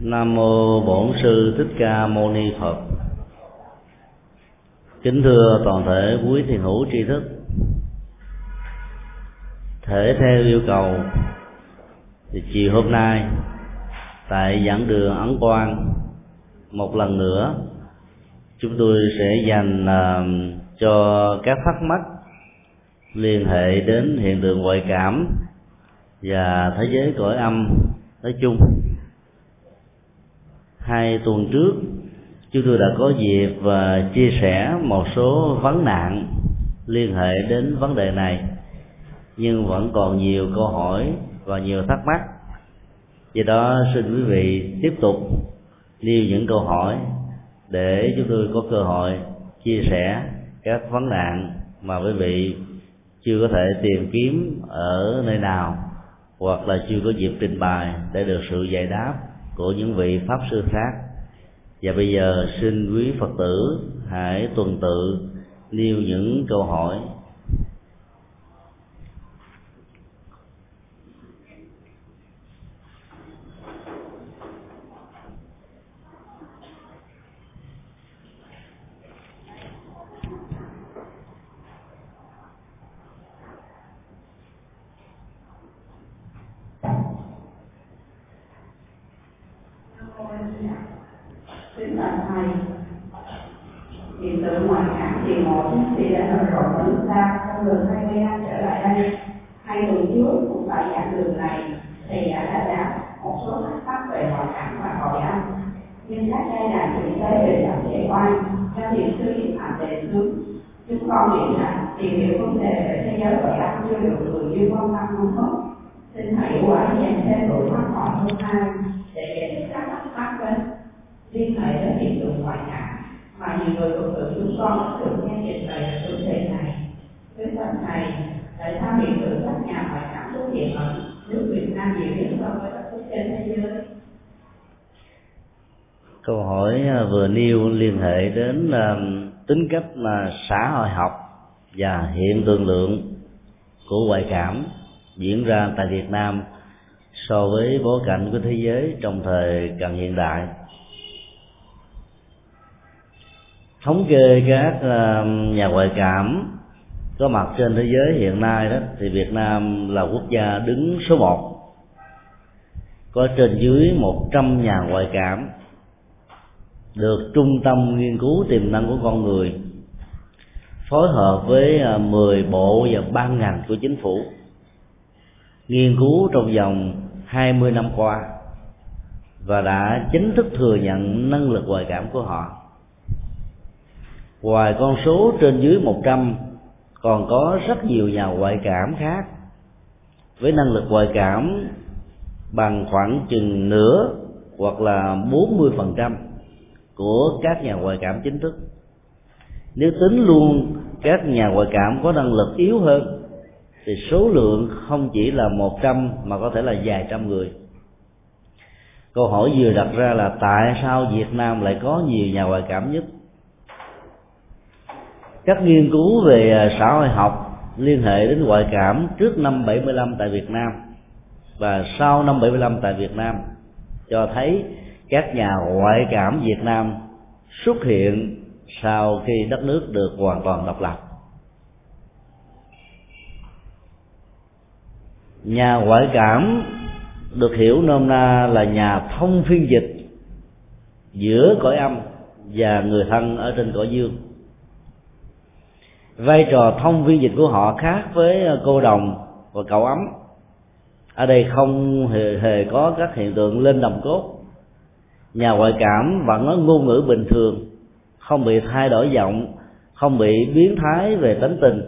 Nam mô Bổn sư Thích Ca Mâu Ni Phật. Kính thưa toàn thể quý thiền hữu tri thức. Thể theo yêu cầu thì chiều hôm nay tại giảng đường Ấn Quang một lần nữa chúng tôi sẽ dành uh, cho các thắc mắc liên hệ đến hiện tượng ngoại cảm và thế giới cõi âm nói chung hai tuần trước, chúng tôi đã có dịp và chia sẻ một số vấn nạn liên hệ đến vấn đề này. Nhưng vẫn còn nhiều câu hỏi và nhiều thắc mắc. Do đó, xin quý vị tiếp tục nêu những câu hỏi để chúng tôi có cơ hội chia sẻ các vấn nạn mà quý vị chưa có thể tìm kiếm ở nơi nào hoặc là chưa có dịp trình bày để được sự giải đáp của những vị pháp sư khác. Và bây giờ xin quý phật tử hãy tuần tự nêu những câu hỏi Kính bạch thầy, hiện tượng ngoại cảm kỳ một thì đã nở rộ ở nước ta trong gần 20 năm trở lại đây. Hai tuần trước cũng tại giảng đường này thầy đã đã đáp một số thắc mắc về ngoại cảm và hội âm. Nhưng các giai đoạn thực tế về tập thể quan cho thiền sư hiện hành đề xướng chúng con nghĩ rằng tìm hiểu vấn đề về thế giới hội âm chưa quan tâm không tốt. Xin hãy quả dành thêm buổi phát họ hơn hai để giải thích các thắc mắc trên liên hệ đến hiện tượng ngoại cảm mà nhiều người phật tử chúng con đã được nghe trình bày ở chủ đề này. với bạch thầy, tại sao hiện tượng các nhà ngoại cảm xuất hiện ở nước Việt Nam nhiều nhất so với các quốc trên thế giới? câu hỏi à, vừa nêu liên hệ đến uh, tính cách là xã hội học và hiện tượng lượng của ngoại cảm diễn ra tại Việt Nam so với bối cảnh của thế giới trong thời cận hiện đại. Thống kê các nhà ngoại cảm có mặt trên thế giới hiện nay đó, thì Việt Nam là quốc gia đứng số 1 có trên dưới 100 nhà ngoại cảm được trung tâm nghiên cứu tiềm năng của con người phối hợp với à, 10 bộ và ban ngành của chính phủ. Nghiên cứu trong vòng 20 năm qua và đã chính thức thừa nhận năng lực ngoại cảm của họ. Ngoài con số trên dưới 100 còn có rất nhiều nhà ngoại cảm khác với năng lực ngoại cảm bằng khoảng chừng nửa hoặc là 40% của các nhà ngoại cảm chính thức nếu tính luôn các nhà ngoại cảm có năng lực yếu hơn, thì số lượng không chỉ là một trăm mà có thể là vài trăm người. Câu hỏi vừa đặt ra là tại sao Việt Nam lại có nhiều nhà ngoại cảm nhất? Các nghiên cứu về à, xã hội học liên hệ đến ngoại cảm trước năm 75 tại Việt Nam. Và sau năm 75 tại Việt Nam, cho thấy các nhà ngoại cảm Việt Nam xuất hiện sau khi đất nước được hoàn toàn độc lập nhà ngoại cảm được hiểu nôm na là nhà thông phiên dịch giữa cõi âm và người thân ở trên cõi dương. Vai trò thông phiên dịch của họ khác với cô đồng và cậu ấm. Ở đây không hề, hề có các hiện tượng lên đồng cốt. Nhà ngoại cảm vẫn nói ngôn ngữ bình thường không bị thay đổi giọng, không bị biến thái về tính tình.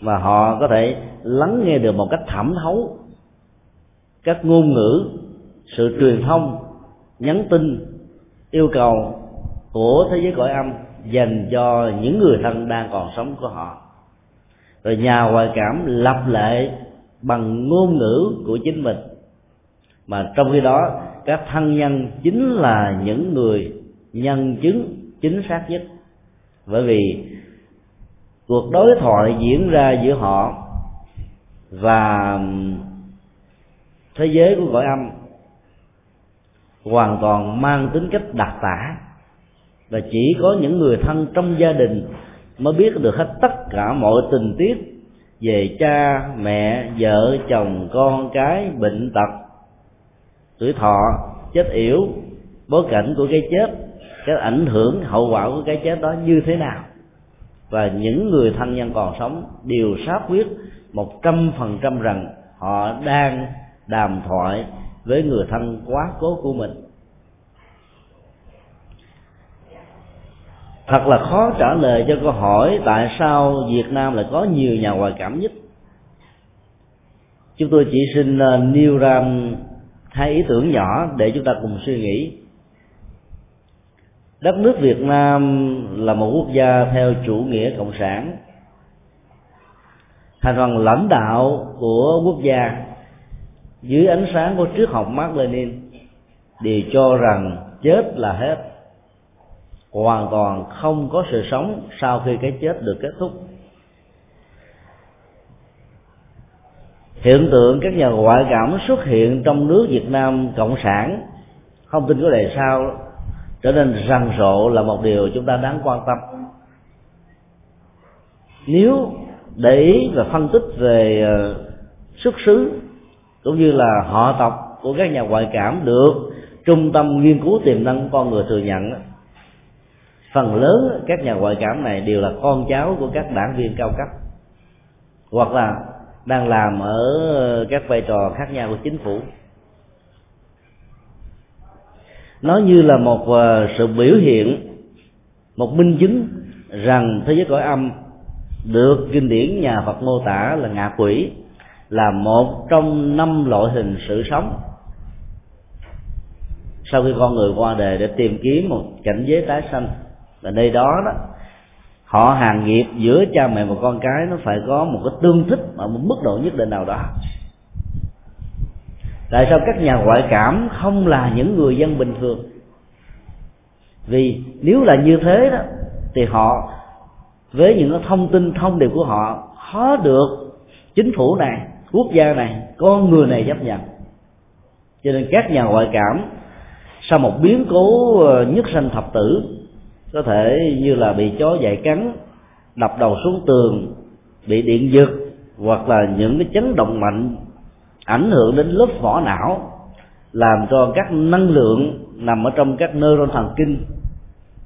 Mà họ có thể lắng nghe được một cách thẩm thấu các ngôn ngữ, sự truyền thông, nhắn tin, yêu cầu của thế giới cõi âm dành cho những người thân đang còn sống của họ. Rồi nhà ngoại cảm lập lệ bằng ngôn ngữ của chính mình. Mà trong khi đó, các thân nhân chính là những người nhân chứng chính xác nhất. Bởi vì cuộc đối thoại diễn ra giữa họ và thế giới của cõi âm hoàn toàn mang tính cách đặc tả và chỉ có những người thân trong gia đình mới biết được hết tất cả mọi tình tiết về cha, mẹ, vợ, chồng, con cái, bệnh tật, tuổi thọ, chết yểu, bối cảnh của cái chết cái ảnh hưởng hậu quả của cái chết đó như thế nào? Và những người thân nhân còn sống đều xác quyết một trăm phần trăm rằng họ đang đàm thoại với người thân quá cố của mình. Thật là khó trả lời cho câu hỏi tại sao Việt Nam lại có nhiều nhà ngoại cảm nhất. Chúng tôi chỉ xin à, nêu ra hai ý tưởng nhỏ để chúng ta cùng suy nghĩ đất nước Việt Nam là một quốc gia theo chủ nghĩa cộng sản. Thành phần lãnh đạo của quốc gia dưới ánh sáng của triết học Mark Lenin đều cho rằng chết là hết. Hoàn toàn không có sự sống sau khi cái chết được kết thúc. Hiện tượng các nhà ngoại cảm xuất hiện trong nước Việt Nam cộng sản, không tin có đề sao? Trở nên rầm rộ là một điều chúng ta đáng quan tâm. Nếu để ý và phân tích về ờ, xuất xứ cũng như là họ tộc của các nhà ngoại cảm được trung tâm nghiên cứu tiềm năng con người thừa nhận phần lớn các nhà ngoại cảm này đều là con cháu của các đảng viên cao cấp hoặc là đang làm ở các vai trò khác nhau của chính phủ nó như là một ờ, sự biểu hiện, một minh chứng rằng thế giới cõi âm được kinh điển nhà Phật mô tả là ngạ quỷ, là một trong năm loại hình sự sống. Sau khi con người qua đời để tìm kiếm một cảnh giới tái sanh, và nơi đó đó, họ hàng nghiệp giữa cha mẹ và con cái nó phải có một cái tương thích ở một mức độ nhất định nào đó tại sao các nhà ngoại cảm không là những người dân bình thường? Vì nếu là như thế đó, thì họ, với những thông tin thông điệp của họ, khó được chính phủ này, quốc gia này, con người này chấp nhận. Cho nên các nhà ngoại cảm sau một biến cố ờ, nhất sanh thập tử, có thể như là bị chó dạy cắn, đập đầu xuống tường, bị điện giật, hoặc là những cái chấn động mạnh ảnh hưởng đến lớp vỏ não, làm cho các năng lượng nằm ở trong các neuron thần kinh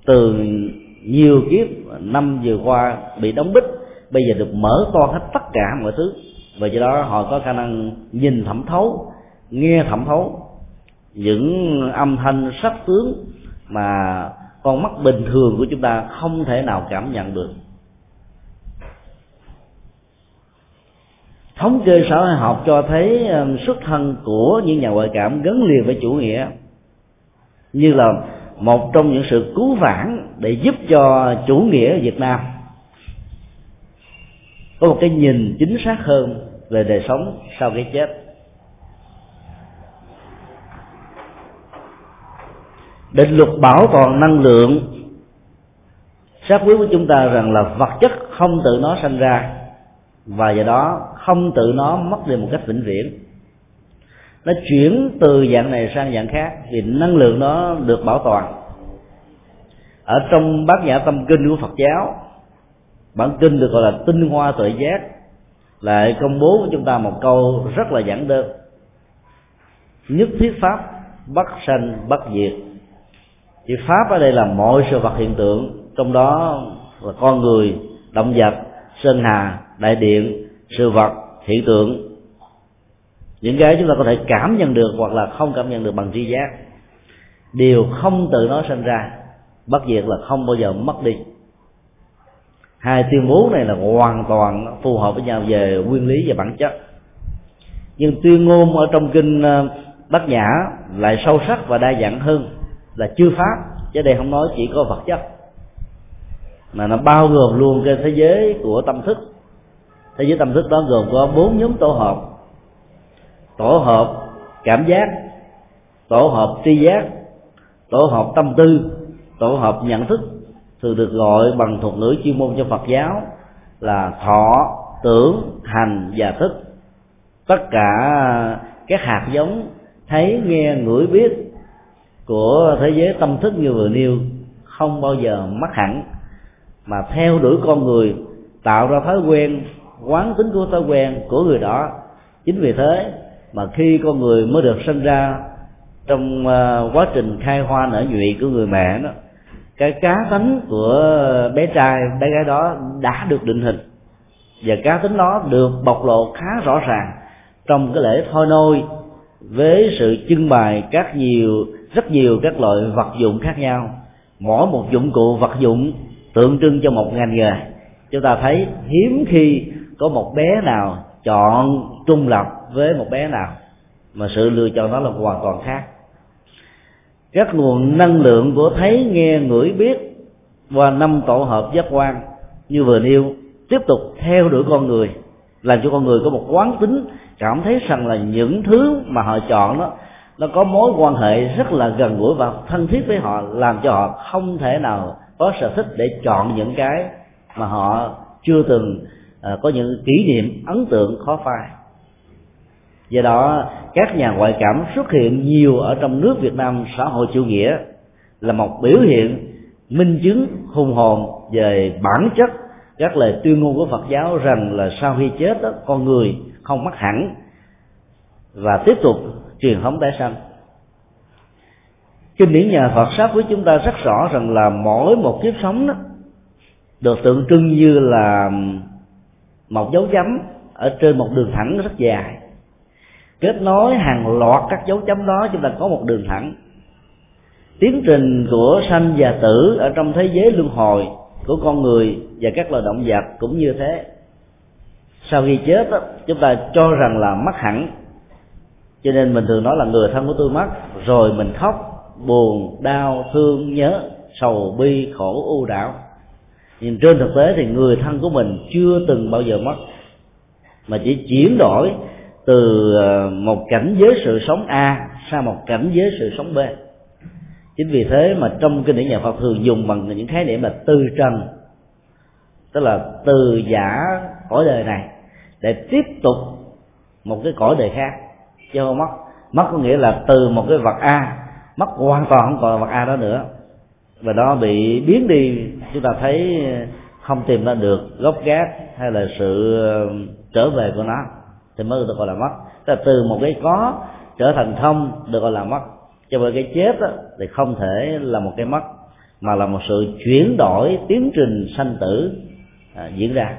từ nhiều kiếp, năm vừa qua bị đóng bích, bây giờ được mở to hết tất cả mọi thứ. Và do đó họ có khả năng nhìn thẩm thấu, nghe thẩm thấu những âm thanh sắc tướng mà con mắt bình thường của chúng ta không thể nào cảm nhận được. Thống kê xã hội học cho thấy ờ, xuất thân của những nhà ngoại cảm gắn liền với chủ nghĩa, như là một trong những sự cứu vãn để giúp cho chủ nghĩa Việt Nam có một cái nhìn chính xác hơn về đời sống sau cái chết. Định luật bảo toàn năng lượng, xác quyết của chúng ta rằng là vật chất không tự nó sanh ra và do đó, không tự nó mất đi một cách vĩnh viễn. Nó chuyển từ dạng này sang dạng khác, thì năng lượng nó được bảo toàn. Ở trong bát nhã tâm kinh của phật giáo, bản kinh được gọi là tinh hoa tuệ giác, lại công bố với chúng ta một câu rất là giản đơn. Nhất thiết pháp bất sanh bất diệt thì pháp ở đây là mọi sự vật hiện tượng, trong đó là con người, động vật, sơn hà đại điện, sự vật, hiện tượng. Những cái chúng ta có thể cảm nhận được hoặc là không cảm nhận được bằng tri giác. Đều không tự nó sinh ra, bất diệt là không bao giờ mất đi. Hai tuyên bố này là hoàn toàn phù hợp với nhau về nguyên lý và bản chất. Nhưng tuyên ngôn ở trong kinh ờ, bát nhã lại sâu sắc và đa dạng hơn là chư pháp, chứ đây không nói chỉ có vật chất, mà nó bao gồm luôn cái thế giới của tâm thức thế giới tâm thức đó gồm có bốn nhóm tổ hợp. Tổ hợp cảm giác, tổ hợp tri giác, tổ hợp tâm tư, tổ hợp nhận thức, thường được gọi bằng thuật ngữ chuyên môn cho Phật giáo là thọ, tưởng, hành và thức. Tất cả các hạt giống thấy, nghe, ngửi, biết của thế giới tâm thức như vừa nêu không bao giờ mất hẳn, mà theo đuổi con người, tạo ra thói quen quán tính của thói quen của người đó. Chính vì thế mà khi con người mới được sinh ra trong à, quá trình khai hoa nở nhụy của người mẹ đó, cái cá tính của bé trai, bé gái đó đã được định hình. Và cá tính đó được bộc lộ khá rõ ràng trong cái lễ thôi nôi với sự trưng bày các nhiều, rất nhiều các loại vật dụng khác nhau. Mỗi một dụng cụ vật dụng tượng trưng cho một ngành nghề. Chúng ta thấy hiếm khi có một bé nào chọn trung lập với một bé nào mà sự lựa chọn đó là hoàn toàn khác. Các nguồn năng lượng của thấy, nghe, ngửi, biết và năm tổ hợp giác quan như vừa nêu tiếp tục theo đuổi con người, làm cho con người có một quán tính, cảm thấy rằng là những thứ mà họ chọn đó, nó có mối quan hệ rất là gần gũi và thân thiết với họ, làm cho họ không thể nào có sở thích để chọn những cái mà họ chưa từng Ờ, có những kỷ niệm ấn tượng khó phai. Do đó các nhà ngoại cảm xuất hiện nhiều ở trong nước việt nam xã hội chủ nghĩa là một biểu hiện minh chứng hùng hồn về bản chất các lời tuyên ngôn của phật giáo rằng là sau khi chết đó, con người không mất hẳn và tiếp tục truyền thống tái sanh. Kinh điển nhà Phật sát với chúng ta rất rõ rằng là mỗi một kiếp sống đó được tượng trưng như là một dấu chấm ở trên một đường thẳng rất dài. Kết nối hàng loạt các dấu chấm đó chúng ta có một đường thẳng. Tiến trình của sanh và tử ở trong thế giới luân hồi của con người và các loài động vật cũng như thế. Sau khi chết đó, chúng ta cho rằng là mất hẳn. Cho nên mình thường nói là người thân của tôi mất rồi mình khóc buồn đau thương nhớ sầu bi khổ u đảo nhưng trên thực tế thì người thân của mình chưa từng bao giờ mất. Mà chỉ chuyển đổi từ ờ, một cảnh giới sự sống a sang một cảnh giới sự sống b. Chính vì thế mà trong kinh điển nhà Phật thường dùng bằng những khái niệm là tư trần, tức là từ giả cõi đời này, để tiếp tục một cái cõi đời khác, chứ không mất. Mất có nghĩa là từ một cái vật a, mất hoàn toàn không còn là vật a đó nữa và nó bị biến đi. Chúng ta thấy không tìm ra được gốc gác hay là sự um, trở về của nó thì mới được gọi là mất. Tức là từ một cái có trở thành không được gọi là mất. Cho bởi cái chết đó, thì không thể là một cái mất mà là một sự chuyển đổi tiến trình sanh tử à, diễn ra.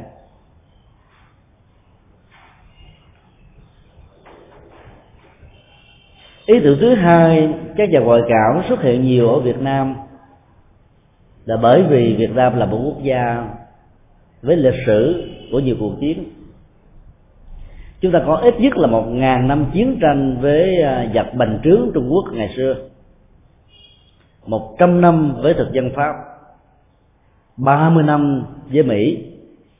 Ý tưởng thứ hai các nhà ngoại cảm xuất hiện nhiều ở việt nam là bởi vì việt nam là một quốc gia với lịch sử của nhiều cuộc chiến. Chúng ta có ít nhất là một ngàn năm chiến tranh với à, giặc bành trướng trung quốc ngày xưa. Một trăm năm với thực dân pháp. Ba mươi năm với mỹ.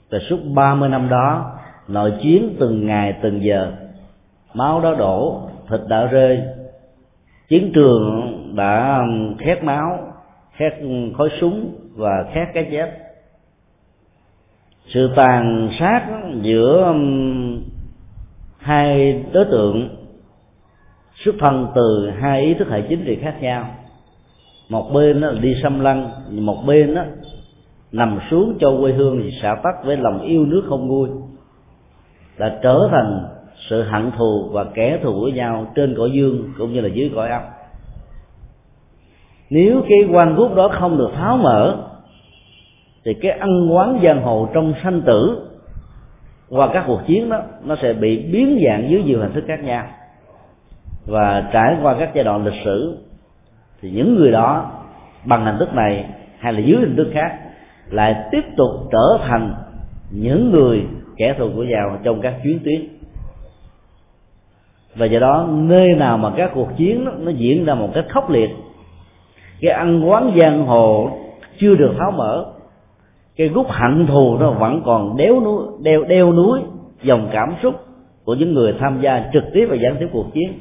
Và suốt ba mươi năm đó, nội chiến từng ngày, từng giờ. Máu đã đổ, thịt đã rơi. Chiến trường đã khét máu khét khói súng và khét cái chết sự tàn sát giữa um, hai đối tượng xuất thân từ hai ý thức hệ chính trị khác nhau. Một bên đó là đi xâm lăng, một bên đó nằm xuống cho quê hương thì xả tắt với lòng yêu nước không nguôi. Đã trở thành sự hận thù và kẻ thù với nhau trên cõi dương cũng như là dưới cõi âm nếu cái quan quốc đó không được tháo mở thì cái ăn quán giang hồ trong sanh tử qua các cuộc chiến đó nó sẽ bị biến dạng dưới nhiều hình thức khác nhau. Và trải qua các giai đoạn lịch sử thì những người đó bằng hình thức này hay là dưới hình thức khác lại tiếp tục trở thành những người kẻ thù của giàu trong các chuyến tuyến. Và do đó nơi nào mà các cuộc chiến đó, nó diễn ra một cách khốc liệt cái ăn quán giang hồ chưa được tháo mở. Cái gút hận thù nó vẫn còn đéo núi, đeo đeo núi dòng cảm xúc của những người tham gia trực tiếp và gián tiếp cuộc chiến.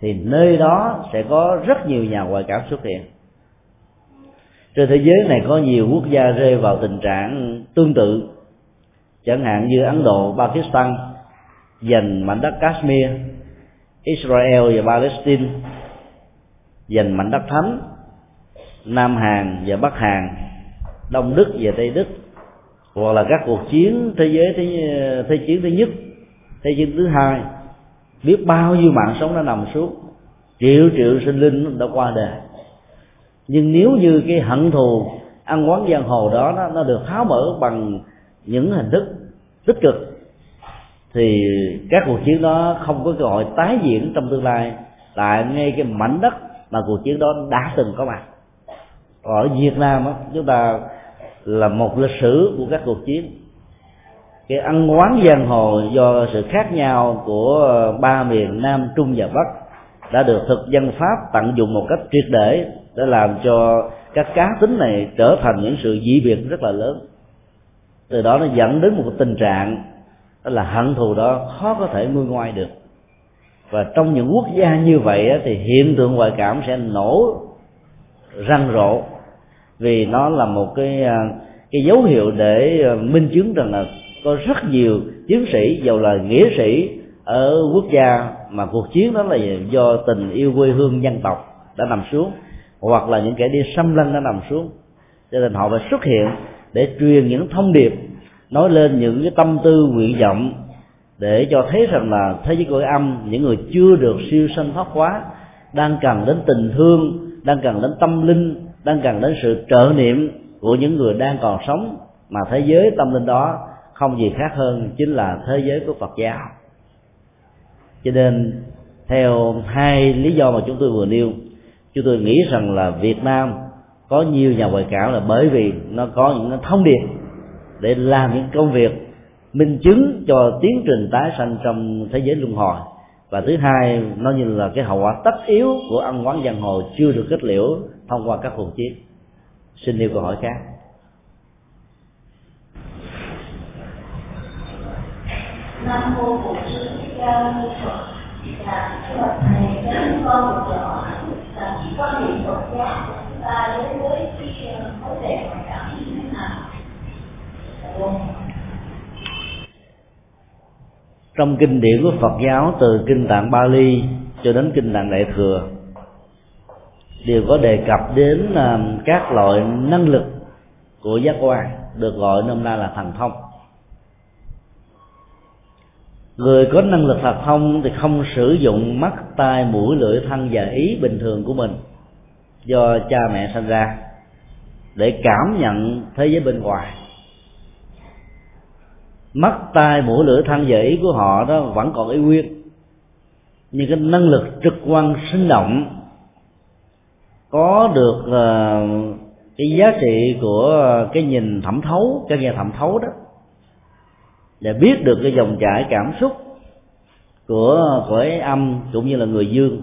Thì nơi đó sẽ có rất nhiều nhà ngoại cảm xuất hiện. Trên thế giới này có nhiều quốc gia rơi vào tình trạng tương tự. Chẳng hạn như ấn độ, pakistan, giành mảnh đất kashmir, israel và palestine giành mảnh đất thánh nam hàn và bắc hàn đông đức và tây đức hoặc là các cuộc chiến thế giới thế, thế chiến thứ nhất thế chiến thứ hai biết bao nhiêu mạng sống đã nằm xuống triệu triệu sinh linh đã qua đời. Nhưng nếu như cái hận thù ăn quán giang hồ đó nó, nó được tháo mở bằng những hình thức tích cực thì các cuộc chiến đó không có cơ hội tái diễn trong tương lai tại ngay cái mảnh đất mà cuộc chiến đó đã từng có mặt ở Việt Nam đó, chúng ta là một lịch sử của các cuộc chiến. Cái ăn quán giang hồ do sự khác nhau của ba miền Nam Trung và Bắc đã được thực dân Pháp tận dụng một cách triệt để để làm cho các cá tính này trở thành những sự dị biệt rất là lớn. Từ đó nó dẫn đến một tình trạng đó là hận thù đó khó có thể nguôi ngoai được. Và trong những quốc gia như vậy thì hiện tượng ngoại cảm sẽ nổ răng rộ vì nó là một cái à, cái dấu hiệu để à, minh chứng rằng là có rất nhiều chiến sĩ giàu là nghĩa sĩ ở quốc gia, mà cuộc chiến đó là do tình yêu quê hương dân tộc đã nằm xuống, hoặc là những kẻ đi xâm lăng đã nằm xuống. Cho nên họ phải xuất hiện để truyền những thông điệp, nói lên những cái tâm tư nguyện vọng để cho thấy rằng là thế giới cõi âm, những người chưa được siêu sanh thoát hóa, đang cần đến tình thương, đang cần đến tâm linh đang cần đến sự trợ niệm của những người đang còn sống mà thế giới tâm linh đó không gì khác hơn chính là thế giới của Phật giáo. Cho nên, theo hai lý do mà chúng tôi vừa nêu, chúng tôi nghĩ rằng là Việt Nam có nhiều nhà ngoại cảm là bởi vì nó có những thông điệp để làm những công việc minh chứng cho tiến trình tái sanh trong thế giới luân hồi. Và thứ hai, nó như là cái hậu quả tất yếu của ăn quán giang hồ chưa được kết liễu thông qua các cuộc chiến xin nêu câu hỏi khác. Nam mô bổn sư thích ca mâu ni phật. Dạ thưa thầy cho chúng con một hỏi là quan niệm phật giáo của chúng ta đối với cái ờ, vấn đề ngoại cảm như thế nào? Trong kinh điển của Phật giáo từ kinh tạng Bali cho đến kinh tạng Đại thừa đều có đề cập đến à, các loại năng lực của giác quan, được gọi nôm na là thần thông. Người có năng lực thần thông thì không sử dụng mắt, tai, mũi, lưỡi, thân và ý bình thường của mình do cha mẹ sinh ra để cảm nhận thế giới bên ngoài. Mắt, tai, mũi, lưỡi, thân và ý của họ đó vẫn còn ý nguyên, nhưng cái năng lực trực quan sinh động có được uh, cái giá trị của cái nhìn thẩm thấu cái nghe thẩm thấu đó để biết được cái dòng chảy cảm xúc của cõi âm cũng như là người dương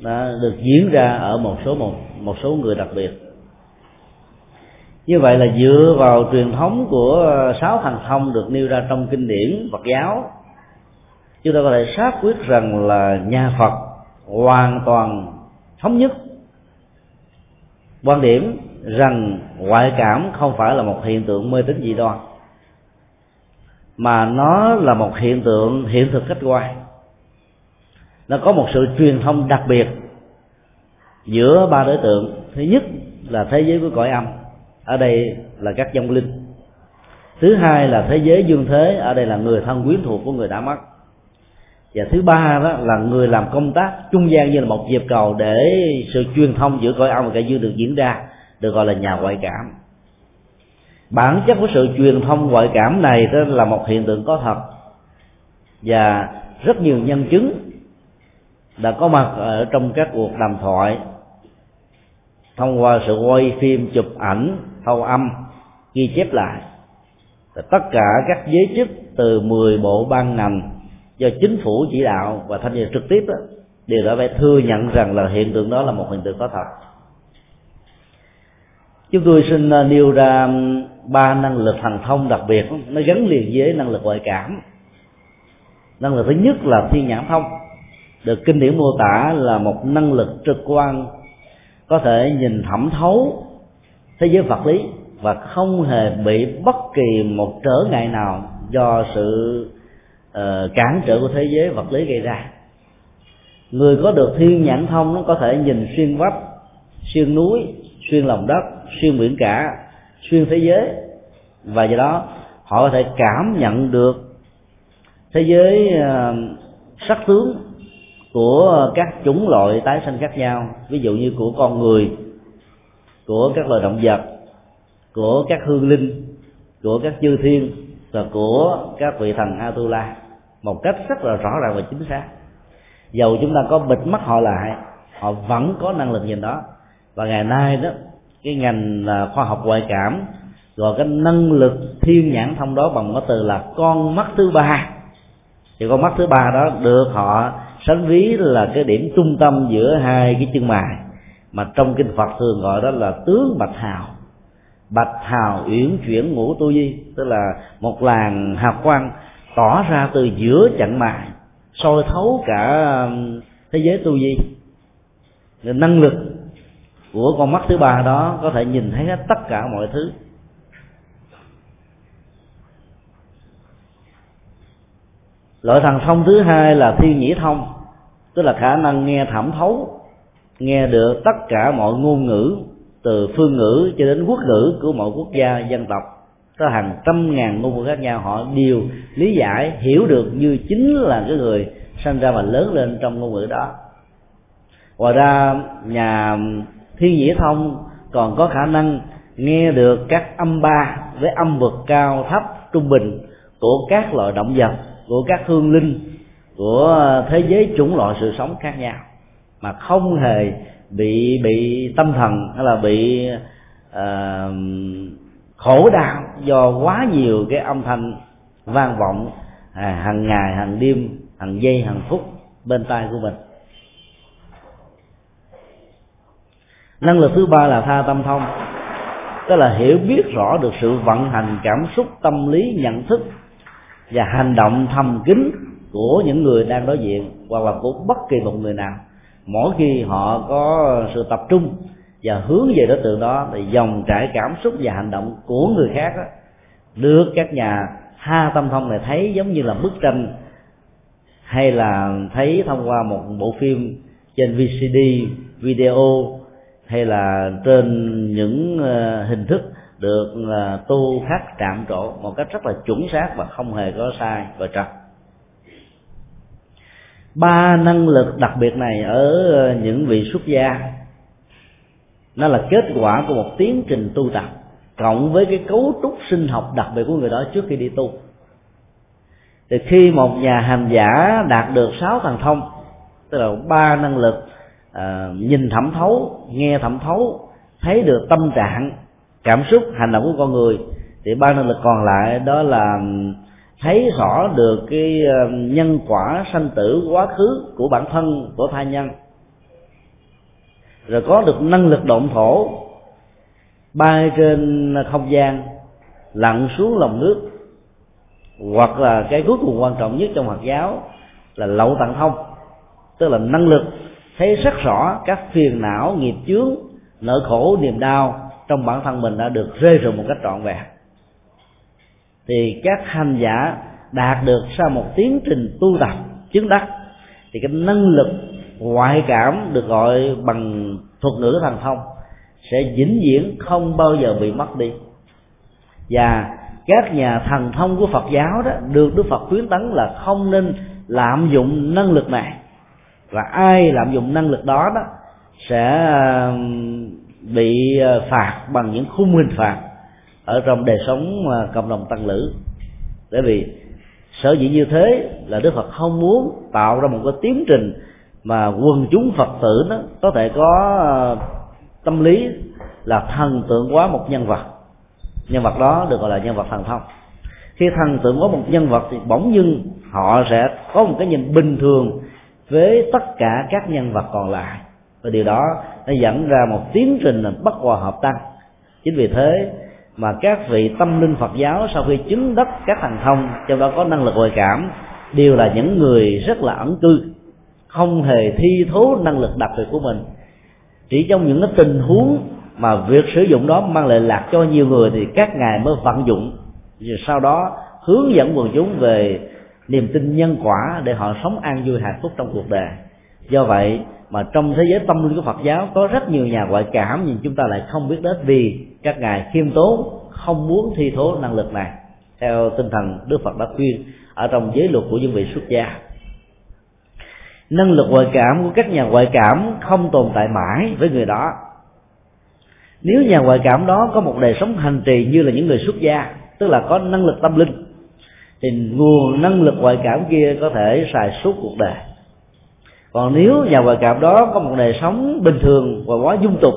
đã được diễn ra ở một số một một số người đặc biệt. Như vậy là dựa vào truyền thống của sáu thần thông được nêu ra trong kinh điển Phật giáo chúng ta có thể xác quyết rằng là nhà Phật hoàn toàn thống nhất. Quan điểm rằng ngoại cảm không phải là một hiện tượng mê tín dị đoan, mà nó là một hiện tượng, hiện thực khách quan. Nó có một sự truyền thông đặc biệt giữa ba đối tượng. Thứ nhất là thế giới của cõi âm, ở đây là các vong linh. Thứ hai là thế giới dương thế, ở đây là người thân quyến thuộc của người đã mất và thứ ba đó là người làm công tác trung gian như là một dịp cầu để sự truyền thông giữa cõi âm và cõi dương được diễn ra, được gọi là nhà ngoại cảm. Bản chất của sự truyền thông ngoại cảm này đó là một hiện tượng có thật. Và rất nhiều nhân chứng đã có mặt ở trong các cuộc đàm thoại, thông qua sự quay phim, chụp ảnh, thâu âm, ghi chép lại. Tất cả các giới chức từ 10 bộ ban ngành do chính phủ chỉ đạo và tham gia trực tiếp đó, đều đã phải thừa nhận rằng là hiện tượng đó là một hiện tượng có thật. Chúng tôi xin à, nêu ra ba năng lực thần thông đặc biệt. Nó gắn liền với năng lực ngoại cảm. Năng lực thứ nhất là thiên nhãn thông. Được kinh điển mô tả là một năng lực trực quan có thể nhìn thẩm thấu thế giới vật lý và không hề bị bất kỳ một trở ngại nào do sự uh, cản trở của thế giới vật lý gây ra. Người có được thiên nhãn thông nó có thể nhìn xuyên vách xuyên núi xuyên lòng đất xuyên biển cả xuyên thế giới. Và do đó họ có thể cảm nhận được thế giới uh, sắc tướng của các chủng loại tái sinh khác nhau. Ví dụ như của con người của các loài động vật của các hương linh của các chư thiên và của các vị thần Atula một cách rất là rõ ràng và chính xác. Dầu chúng ta có bịt mắt họ lại, họ vẫn có năng lực nhìn đó. Và ngày nay đó, cái ngành à, khoa học ngoại cảm gọi cái năng lực thiên nhãn thông đó bằng cái từ là con mắt thứ ba. Thì con mắt thứ ba đó được họ sánh ví là cái điểm trung tâm giữa hai cái chân mày. Mà trong kinh Phật thường gọi đó là tướng bạch hào. Bạch hào uyển chuyển ngũ tu di, tức là một làng hào quang tỏ ra từ giữa chặng mài soi thấu cả um, thế giới tu di năng lực của con mắt thứ ba đó có thể nhìn thấy hết tất cả mọi thứ. Loại thần thông thứ hai là thiên nhĩ thông, tức là khả năng nghe thẩm thấu, nghe được tất cả mọi ngôn ngữ từ phương ngữ cho đến quốc ngữ của mọi quốc gia, dân tộc có hàng trăm ngàn ngôn ngữ khác nhau họ đều lý giải hiểu được như chính là cái người sinh ra và lớn lên trong ngôn ngữ đó. Ngoài ra nhà thiên nhĩ thông còn có khả năng nghe được các âm ba với âm vực cao thấp trung bình của các loại động vật của các hương linh của thế giới chủng loại sự sống khác nhau mà không hề bị bị tâm thần hay là bị uh, khổ đau do quá nhiều cái âm thanh vang vọng à, hàng ngày hàng đêm hàng giây hàng phút bên tai của mình. Năng lực thứ ba là tha tâm thông tức là hiểu biết rõ được sự vận hành cảm xúc tâm lý nhận thức và hành động thầm kín của những người đang đối diện hoặc là của bất kỳ một người nào. Mỗi khi họ có sự tập trung và hướng về đối tượng đó thì dòng trải cảm xúc và hành động của người khác đó, được các nhà ha tâm thông này thấy giống như là bức tranh hay là thấy thông qua một bộ phim trên VCD video hay là trên những ờ, hình thức được ờ, tu khắc trạm trổ một cách rất là chuẩn xác và không hề có sai và trật. Ba năng lực đặc biệt này ở ờ, những vị xuất gia nó là kết quả của một tiến trình tu tập cộng với cái cấu trúc sinh học đặc biệt của người đó trước khi đi tu. Thì khi một nhà hành giả đạt được sáu thần thông tức là ba năng lực à, nhìn thẩm thấu nghe thẩm thấu thấy được tâm trạng cảm xúc hành động của con người thì ba năng lực còn lại đó là thấy rõ được cái nhân quả sanh tử quá khứ của bản thân của thai nhân rồi có được năng lực động thổ, bay trên không gian, lặn xuống lòng nước, hoặc là cái cuối cùng quan trọng nhất trong Phật giáo là lậu tặng thông. Tức là năng lực thấy rất rõ các phiền não, nghiệp chướng, nỗi khổ, niềm đau trong bản thân mình đã được rơi rụng một cách trọn vẹn. Thì các hành giả đạt được sau một tiến trình tu tập, chứng đắc, thì cái năng lực ngoại cảm được gọi bằng thuật ngữ thần thông, sẽ vĩnh viễn không bao giờ bị mất đi. Và các nhà thần thông của Phật giáo đó được Đức Phật khuyến tấn là không nên lạm dụng năng lực này. Và ai lạm dụng năng lực đó đó sẽ bị ờ, phạt bằng những khung hình phạt ở trong đời sống ờ, cộng đồng tăng lữ. Bởi vì sở dĩ như thế là đức phật không muốn tạo ra một cái tiến trình mà quần chúng phật tử nó có thể có ờ, tâm lý là thần tượng quá một nhân vật. Nhân vật đó được gọi là nhân vật thần thông. Khi thần tượng quá một nhân vật thì bỗng dưng họ sẽ có một cái nhìn bình thường với tất cả các nhân vật còn lại. Và điều đó nó dẫn ra một tiến trình là bất hòa hợp tăng. Chính vì thế mà các vị tâm linh Phật giáo sau khi chứng đắc các thần thông, trong đó có năng lực ngoại cảm, đều là những người rất là ẩn cư không hề thi thố năng lực đặc biệt của mình. Chỉ trong những cái tình huống mà việc sử dụng đó mang lại lạc cho nhiều người thì các ngài mới vận dụng. Rồi sau đó hướng dẫn quần chúng về niềm tin nhân quả để họ sống an vui hạnh phúc trong cuộc đời. Do vậy mà trong thế giới tâm linh của Phật giáo có rất nhiều nhà ngoại cảm nhưng chúng ta lại không biết đến vì các ngài khiêm tốn, không muốn thi thố năng lực này. Theo tinh thần Đức Phật đã khuyên ở trong giới luật của những vị xuất gia năng lực ngoại cảm của các nhà ngoại cảm không tồn tại mãi với người đó. Nếu nhà ngoại cảm đó có một đời sống hành trì như là những người xuất gia, tức là có năng lực tâm linh, thì nguồn năng lực ngoại cảm kia có thể xài suốt cuộc đời. Còn nếu nhà ngoại cảm đó có một đời sống bình thường và quá dung tục,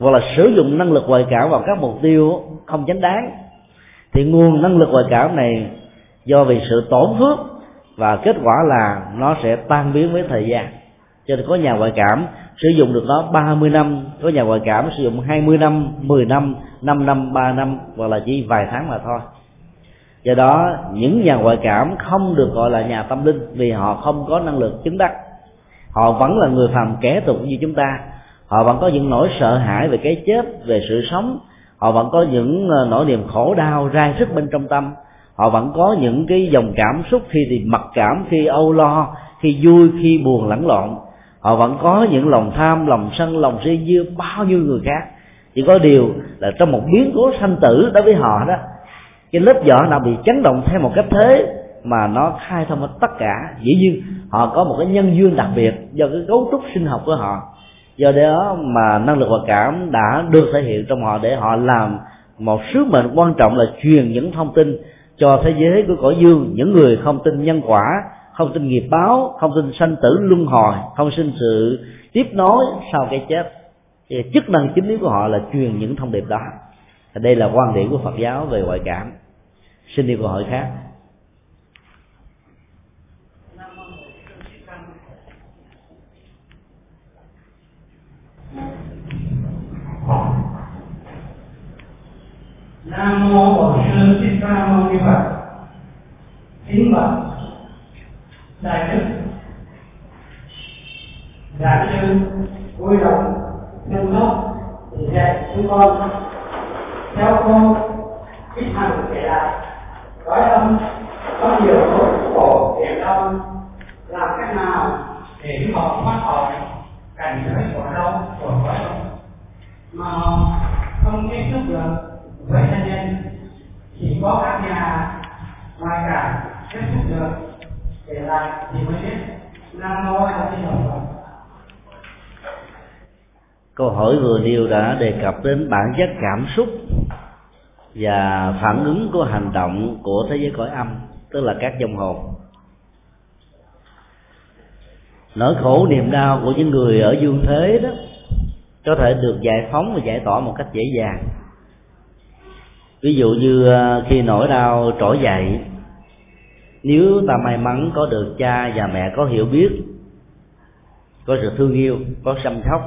hoặc là sử dụng năng lực ngoại cảm vào các mục tiêu không chánh đáng, thì nguồn năng lực ngoại cảm này do vì sự tổn phước và kết quả là nó sẽ tan biến với thời gian. Cho nên có nhà ngoại cảm sử dụng được nó 30 năm, có nhà ngoại cảm sử dụng 20 năm 10 năm 5 năm 3 năm, hoặc là chỉ vài tháng mà thôi. Do đó, những nhà ngoại cảm không được gọi là nhà tâm linh vì họ không có năng lực chứng đắc. Họ vẫn là người phàm kẻ tục như chúng ta. Họ vẫn có những nỗi sợ hãi về cái chết, về sự sống. Họ vẫn có những ờ, nỗi niềm khổ đau rai rứt bên trong tâm họ vẫn có những cái dòng cảm xúc khi thì mặc cảm, khi âu lo, khi vui, khi buồn, lẫn lộn. Họ vẫn có những lòng tham, lòng sân, lòng si như bao nhiêu người khác. Chỉ có điều là trong một biến cố sanh tử đối với họ đó, cái lớp vỏ nào bị chấn động theo một cách thế mà nó khai thông hết tất cả. Dĩ nhiên, họ có một cái nhân duyên đặc biệt do cái cấu trúc sinh học của họ. Do đó mà năng lực và cảm đã được thể hiện trong họ để họ làm một sứ mệnh quan trọng là truyền những thông tin cho thế giới của cõi dương, những người không tin nhân quả, không tin nghiệp báo, không tin sanh tử luân hồi, không tin sự, tiếp nối sau cái chết. Thì chức năng chính yếu của họ là truyền những thông điệp đó. Đây là quan điểm của phật giáo về ngoại cảm. Xin đi câu hỏi khác. Nam mô bổn sư thích ca mâu ni phật. Kính bạch đại đức, đại sư vui lòng nâng đốc dạy chúng con. Theo con ít hành kể lại cõi âm, có nhiều nỗi khổ hiểm đau. Làm cách nào để họ thoát khỏi cảnh giới của đau của cõi âm mà không tiếp thức được với cho nên, chỉ có các nhà ngoài cả tiếp xúc được để lại thì mới biết nam mô a di đà phật. Câu hỏi vừa nêu đã đề cập đến bản chất cảm xúc và phản ứng của hành động của thế giới cõi âm, tức là các dòng hồn. Nỗi khổ niềm đau của những người ở dương thế đó, có thể được giải phóng và giải tỏa một cách dễ dàng ví dụ như ờ, khi nỗi đau trỗi dậy nếu ta may mắn có được cha và mẹ có hiểu biết có sự thương yêu có chăm sóc,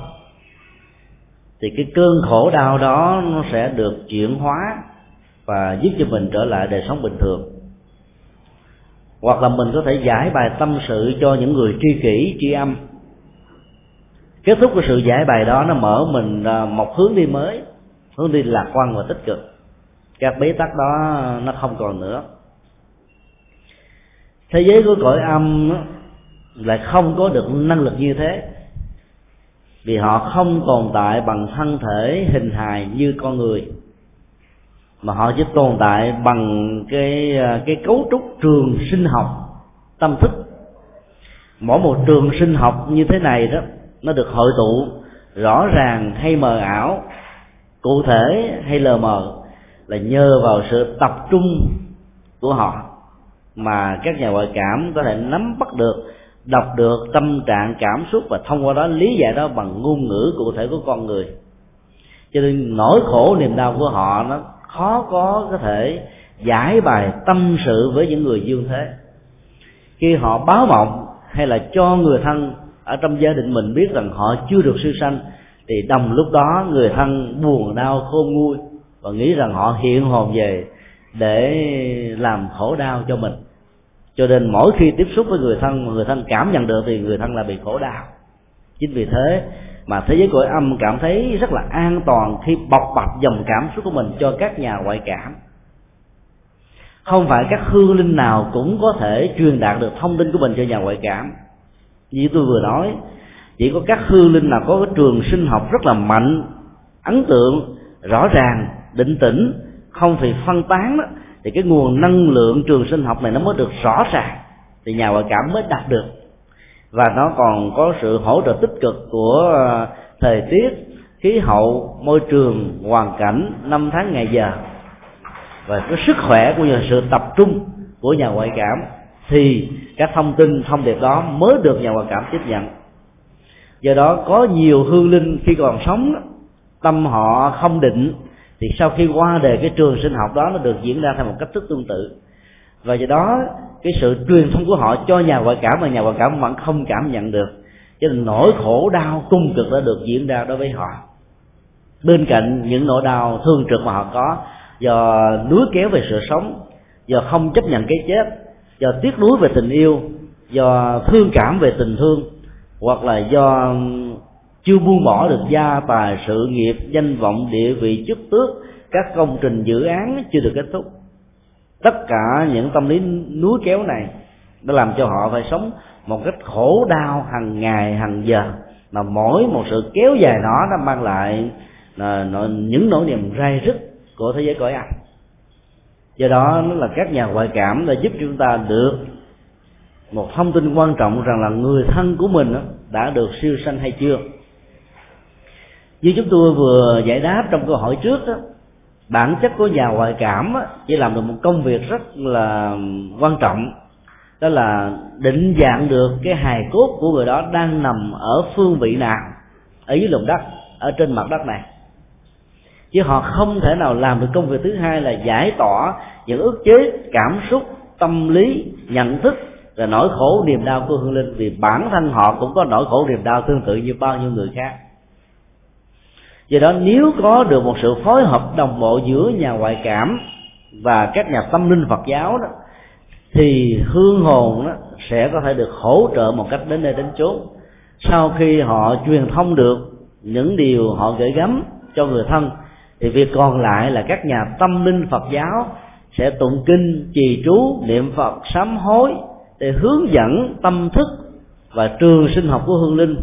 thì cái cơn khổ đau đó nó sẽ được chuyển hóa và giúp cho mình trở lại đời sống bình thường. Hoặc là mình có thể giải bài tâm sự cho những người tri kỷ tri âm. Kết thúc của sự giải bài đó nó mở mình ờ, một hướng đi mới hướng đi lạc quan và tích cực các bế tắc đó nó không còn nữa. Thế giới của cõi âm lại không có được năng lực như thế. Vì họ không tồn tại bằng thân thể hình hài như con người, mà họ chỉ tồn tại bằng cái à, cái cấu trúc trường sinh học, tâm thức. Mỗi một trường sinh học như thế này đó, nó được hội tụ rõ ràng hay mờ ảo, cụ thể hay lờ mờ là nhờ vào sự tập trung của họ mà các nhà ngoại cảm có thể nắm bắt được, đọc được tâm trạng, cảm xúc và thông qua đó lý giải đó bằng ngôn ngữ cụ thể của con người. Cho nên nỗi khổ niềm đau của họ nó khó có có thể giải bài tâm sự với những người dương thế. Khi họ báo mộng hay là cho người thân ở trong gia đình mình biết rằng họ chưa được siêu sanh, thì đồng lúc đó người thân buồn đau khôn nguôi và nghĩ rằng họ hiện hồn về để làm khổ đau cho mình. Cho nên mỗi khi tiếp xúc với người thân người thân cảm nhận được thì người thân là bị khổ đau. Chính vì thế mà thế giới cõi âm cảm thấy rất là an toàn khi bộc bạch dòng cảm xúc của mình cho các nhà ngoại cảm. Không phải các hương linh nào cũng có thể truyền đạt được thông tin của mình cho nhà ngoại cảm. Như tôi vừa nói, chỉ có các hư linh nào có cái trường sinh học rất là mạnh, ấn tượng, rõ ràng định tĩnh không phải phân tán đó, thì cái nguồn năng lượng trường sinh học này nó mới được rõ ràng thì nhà ngoại cảm mới đạt được. Và nó còn có sự hỗ trợ tích cực của ờ, thời tiết khí hậu môi trường hoàn cảnh năm tháng ngày giờ. Và cái sức khỏe của nhà sự tập trung của nhà ngoại cảm thì các thông tin thông điệp đó mới được nhà ngoại cảm tiếp nhận. Do đó có nhiều hương linh khi còn sống tâm họ không định thì sau khi qua đề cái trường sinh học đó, nó được diễn ra theo một cách thức tương tự. Và do đó, cái sự truyền thông của họ cho nhà ngoại cảm mà nhà ngoại cảm vẫn không cảm nhận được. Cho nên nỗi khổ đau cung cực đã được diễn ra đối với họ. Bên cạnh những nỗi đau thương trực mà họ có, do núi kéo về sự sống, do không chấp nhận cái chết, do tiếc nuối về tình yêu, do thương cảm về tình thương, hoặc là do chưa buông bỏ được gia tài sự nghiệp danh vọng địa vị chức tước các công trình dự án chưa được kết thúc. Tất cả những tâm lý núi kéo này đã làm cho họ phải sống một cách khổ đau hàng ngày hàng giờ. Mà mỗi một sự kéo dài đó nó mang lại là, những nỗi niềm rai rứt của thế giới cõi âm. Do đó nó là các nhà ngoại cảm đã giúp chúng ta được một thông tin quan trọng rằng là người thân của mình đã được siêu sanh hay chưa như chúng tôi vừa giải đáp trong câu hỏi trước đó, bản chất của nhà ngoại cảm chỉ làm được một công việc rất là quan trọng. Đó là định dạng được cái hài cốt của người đó đang nằm ở phương vị nào ở dưới lòng đất ở trên mặt đất này. Chứ họ không thể nào làm được công việc thứ hai là giải tỏa những ức chế cảm xúc tâm lý nhận thức và nỗi khổ niềm đau của hương linh. Vì bản thân họ cũng có nỗi khổ niềm đau tương tự như bao nhiêu người khác do đó nếu có được một sự phối hợp đồng bộ giữa nhà ngoại cảm và các nhà tâm linh phật giáo đó, thì hương hồn đó sẽ có thể được hỗ trợ một cách đến nơi đến chốn. Sau khi họ truyền thông được những điều họ gửi gắm cho người thân, thì việc còn lại là các nhà tâm linh phật giáo sẽ tụng kinh, trì chú niệm phật, sám hối để hướng dẫn tâm thức và trường sinh học của hương linh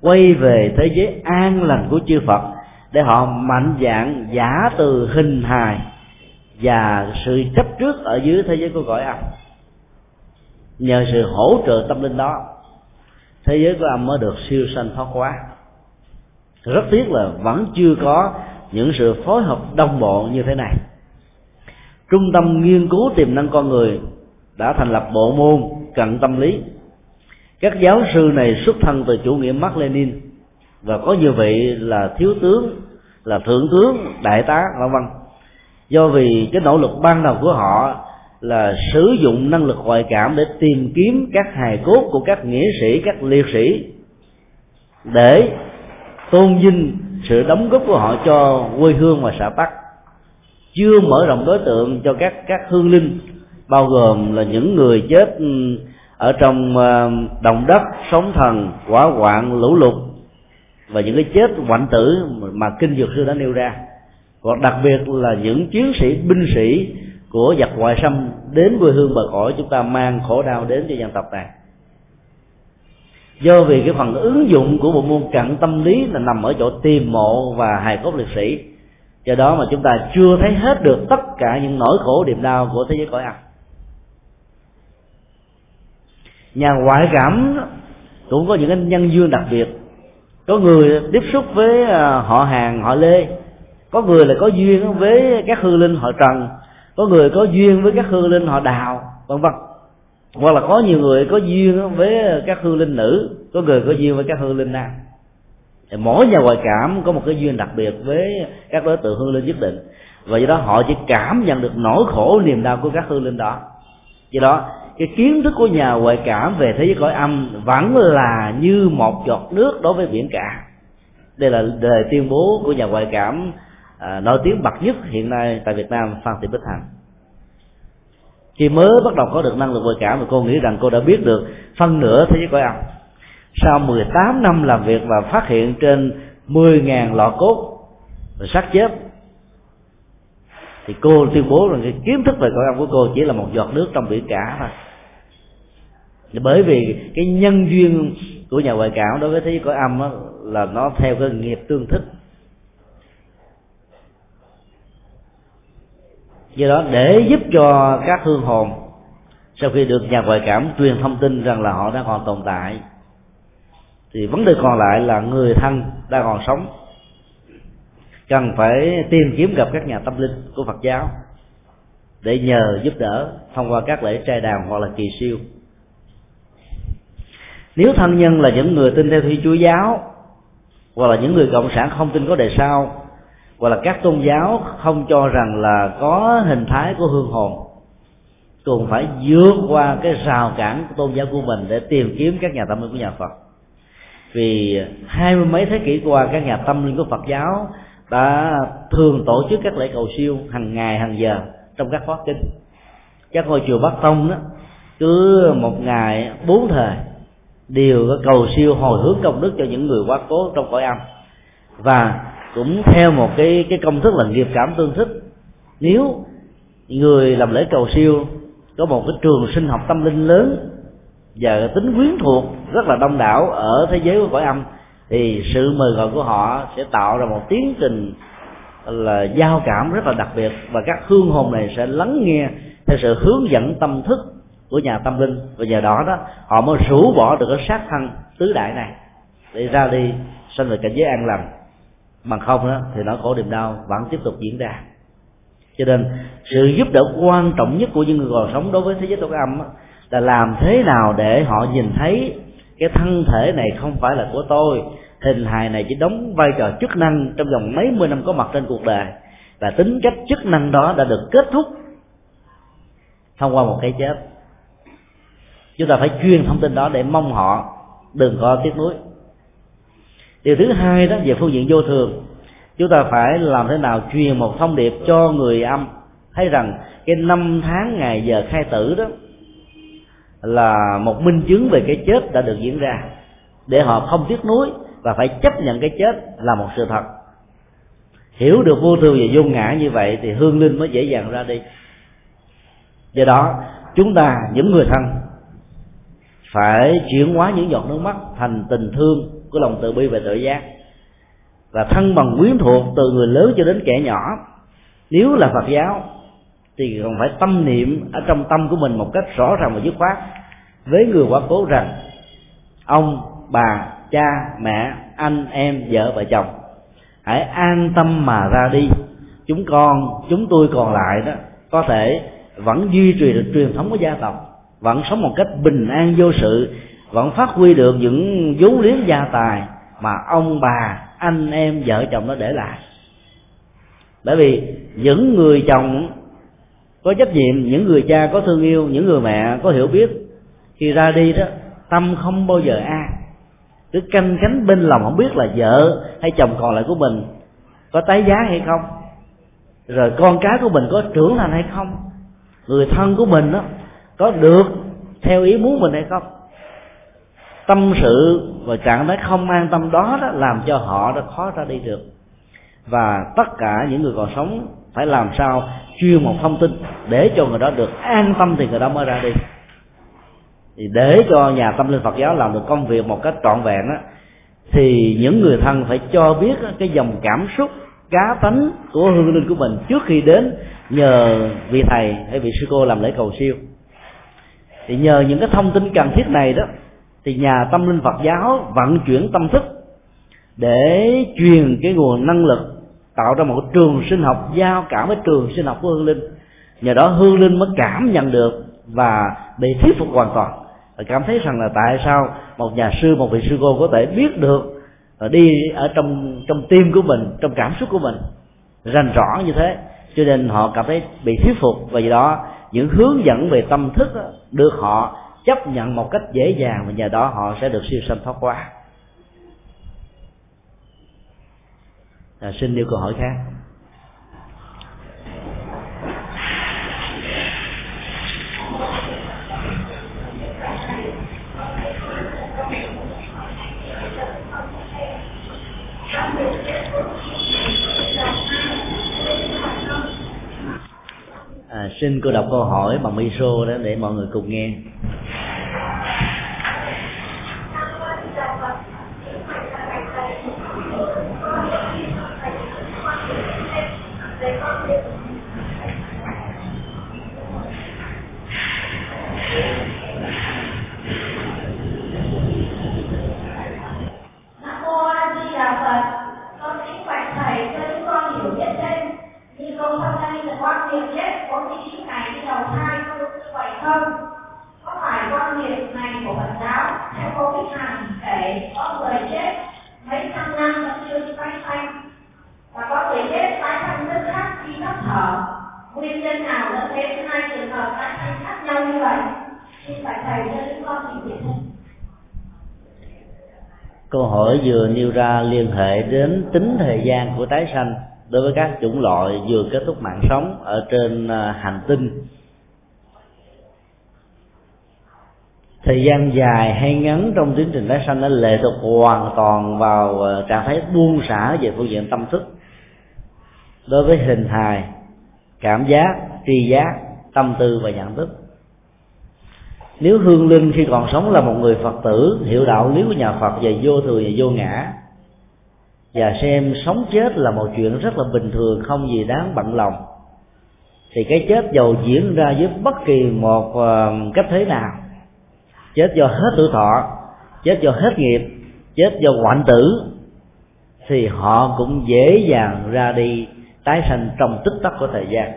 quay về thế giới an lành của chư phật để họ mạnh dạng giả từ hình hài và sự chấp trước ở dưới thế giới của cõi âm. Nhờ sự hỗ trợ tâm linh đó, thế giới của âm mới được siêu sanh thoát quá rất tiếc là vẫn chưa có những sự phối hợp đồng bộ như thế này. Trung tâm nghiên cứu tiềm năng con người đã thành lập bộ môn cận tâm lý. Các giáo sư này xuất thân từ chủ nghĩa Mark Lenin và có nhiều vị là thiếu tướng, là thượng tướng, đại tá, vân vân. Do vì cái nỗ lực ban đầu của họ là sử dụng năng lực ngoại cảm để tìm kiếm các hài cốt của các nghĩa sĩ, các liệt sĩ để tôn vinh sự đóng góp của họ cho quê hương và xã tắc. Chưa mở rộng đối tượng cho các các hương linh, bao gồm là những người chết ừ, ở trong ờ, đồng đất, sóng thần quả quạng lũ lụt và những cái chết hoạn tử mà kinh dược sư đã nêu ra. Còn đặc biệt là những chiến sĩ, binh sĩ của giặc ngoại xâm đến quê hương bờ cõi chúng ta mang khổ đau đến cho dân tộc này. Do vì cái phần ứng dụng của bộ môn cận tâm lý là nằm ở chỗ tìm mộ và hài cốt liệt sĩ. Do đó mà chúng ta chưa thấy hết được tất cả những nỗi khổ, niềm đau của thế giới cõi âm. Nhà ngoại cảm cũng có những nhân duyên đặc biệt có người tiếp xúc với à, họ hàng, họ lê. Có người là có duyên với các hư linh họ trần. Có người có duyên với các hư linh họ đào, vân vân. Hoặc là có nhiều người có duyên với các hư linh nữ, có người có duyên với các hư linh nam. Mỗi nhà ngoại cảm có một cái duyên đặc biệt với các đối tượng hư linh nhất định. Và do đó họ chỉ cảm nhận được nỗi khổ niềm đau của các hư linh đó. Do đó cái kiến thức của nhà ngoại cảm về thế giới cõi âm vẫn là như một giọt nước đối với biển cả. Đây là đề tuyên bố của nhà ngoại cảm à, nổi tiếng bậc nhất hiện nay tại Việt Nam Phan Thị Bích Hằng. Khi mới bắt đầu có được năng lực ngoại cảm thì cô nghĩ rằng cô đã biết được phân nửa thế giới cõi âm. Sau 18 năm làm việc và phát hiện trên 10.000 lọ cốt và xác chết thì cô tuyên bố rằng cái kiến thức về cõi âm của cô chỉ là một giọt nước trong biển cả thôi bởi vì cái nhân duyên của nhà ngoại cảm đối với thế giới cõi âm đó, là nó theo cái nghiệp tương thích. Do đó để giúp cho các hương hồn sau khi được nhà ngoại cảm truyền thông tin rằng là họ đang còn tồn tại thì vấn đề còn lại là người thân đang còn sống. Cần phải tìm kiếm gặp các nhà tâm linh của Phật giáo để nhờ giúp đỡ thông qua các lễ trai đàn hoặc là kỳ siêu nếu thân nhân là những người tin theo thi chúa giáo, hoặc là những người cộng sản không tin có đề sau, hoặc là các tôn giáo không cho rằng là có hình thái của hương hồn, cùng phải vượt qua cái rào cản của tôn giáo của mình để tìm kiếm các nhà tâm linh của nhà Phật. Vì hai mươi mấy thế kỷ qua, các nhà tâm linh của Phật giáo đã thường tổ chức các lễ cầu siêu hàng ngày, hàng giờ trong các khóa kinh. Các ngôi chùa Bắc Tông đó, cứ một ngày, bốn thời đều có cầu siêu hồi hướng công đức cho những người quá cố trong cõi âm. Và cũng theo một cái cái công thức là nghiệp cảm tương thích. Nếu người làm lễ cầu siêu có một cái trường sinh học tâm linh lớn và tính quyến thuộc rất là đông đảo ở thế giới của cõi âm, thì sự mời gọi của họ sẽ tạo ra một tiến trình là giao cảm rất là đặc biệt và các hương hồn này sẽ lắng nghe theo sự hướng dẫn tâm thức của nhà tâm linh. Và nhờ đó đó họ mới rũ bỏ được cái sát thân tứ đại này để ra đi sanh về cảnh giới an lành. Bằng không đó thì nó khổ niềm đau vẫn tiếp tục diễn ra. Cho nên sự giúp đỡ quan trọng nhất của những người còn sống đối với thế giới tối âm đó, là làm thế nào để họ nhìn thấy cái thân thể này không phải là của tôi. Hình hài này chỉ đóng vai trò chức năng trong vòng mấy mươi năm có mặt trên cuộc đời. Và tính cách chức năng đó đã được kết thúc thông qua một cái chết chúng ta phải truyền thông tin đó để mong họ đừng có tiếc nuối. Điều thứ hai đó, về phương diện vô thường, chúng ta phải làm thế nào truyền một thông điệp cho người âm. Thấy rằng cái năm tháng ngày giờ khai tử đó là một minh chứng về cái chết đã được diễn ra. Để họ không tiếc nuối và phải chấp nhận cái chết là một sự thật. Hiểu được vô thường và vô ngã như vậy thì hương linh mới dễ dàng ra đi. Do đó, chúng ta, những người thân phải chuyển hóa những giọt nước mắt thành tình thương của lòng từ bi và tự giác. Và thân bằng quyến thuộc từ người lớn cho đến kẻ nhỏ. Nếu là phật giáo, thì còn phải tâm niệm ở trong tâm của mình một cách rõ ràng và dứt khoát. Với người quá cố rằng, ông, bà, cha, mẹ, anh, em, vợ và chồng, hãy an tâm mà ra đi. Chúng con, chúng tôi còn lại đó, có thể vẫn duy trì được truyền thống của gia tộc vẫn sống một cách bình an vô sự, vẫn phát huy được những vốn liếng gia tài mà ông bà, anh em, vợ chồng nó để lại. Bởi vì những người chồng có trách nhiệm, những người cha có thương yêu, những người mẹ có hiểu biết, khi ra đi đó, tâm không bao giờ an. Cứ canh cánh bên lòng không biết là vợ hay chồng còn lại của mình có tái giá hay không, rồi con cái của mình có trưởng thành hay không, người thân của mình đó có được theo ý muốn mình hay không. Tâm sự và trạng thái không an tâm đó, đó làm cho họ đã khó ra đi được. Và tất cả những người còn sống phải làm sao chuyên một thông tin để cho người đó được an tâm thì người đó mới ra đi. Thì để cho nhà tâm linh Phật giáo làm được công việc một cách trọn vẹn á thì những người thân phải cho biết cái dòng cảm xúc cá tánh của hương linh của mình trước khi đến nhờ vị thầy hay vị sư cô làm lễ cầu siêu thì nhờ những cái thông tin cần thiết này đó, thì nhà tâm linh Phật giáo vận chuyển tâm thức để truyền cái nguồn năng lực, tạo ra một trường sinh học giao cảm với trường sinh học của hương linh. Nhờ đó hương linh mới cảm nhận được và bị thuyết phục hoàn toàn. Và cảm thấy rằng là tại sao một nhà sư, một vị sư cô có thể biết được và đi ở trong trong tim của mình, trong cảm xúc của mình, rành rõ như thế. Cho nên họ cảm thấy bị thuyết phục và do đó những hướng dẫn về tâm thức đó, được họ chấp nhận một cách dễ dàng và nhờ đó họ sẽ được siêu sanh thoát qua à, xin điều câu hỏi khác. À, xin cô đọc câu hỏi bằng micro đó để mọi người cùng nghe. Câu hỏi vừa nêu ra liên hệ đến tính thời gian của tái sanh đối với các chủng loại vừa kết thúc mạng sống ở trên à, hành tinh. Thời gian dài hay ngắn trong tiến trình tái sanh nó lệ thuộc hoàn toàn vào à, trạng thái buông xả về phương diện tâm thức. Đối với hình hài, cảm giác, tri giác, tâm tư và nhận thức nếu hương linh khi còn sống là một người phật tử, hiểu đạo lý của nhà phật về vô thường và vô ngã. Và xem sống chết là một chuyện rất là bình thường, không gì đáng bận lòng. Thì cái chết dầu diễn ra với bất kỳ một ờ, cách thế nào. Chết do hết tuổi thọ, chết do hết nghiệp, chết do hoạn tử, thì họ cũng dễ dàng ra đi tái sanh trong tích tắc của thời gian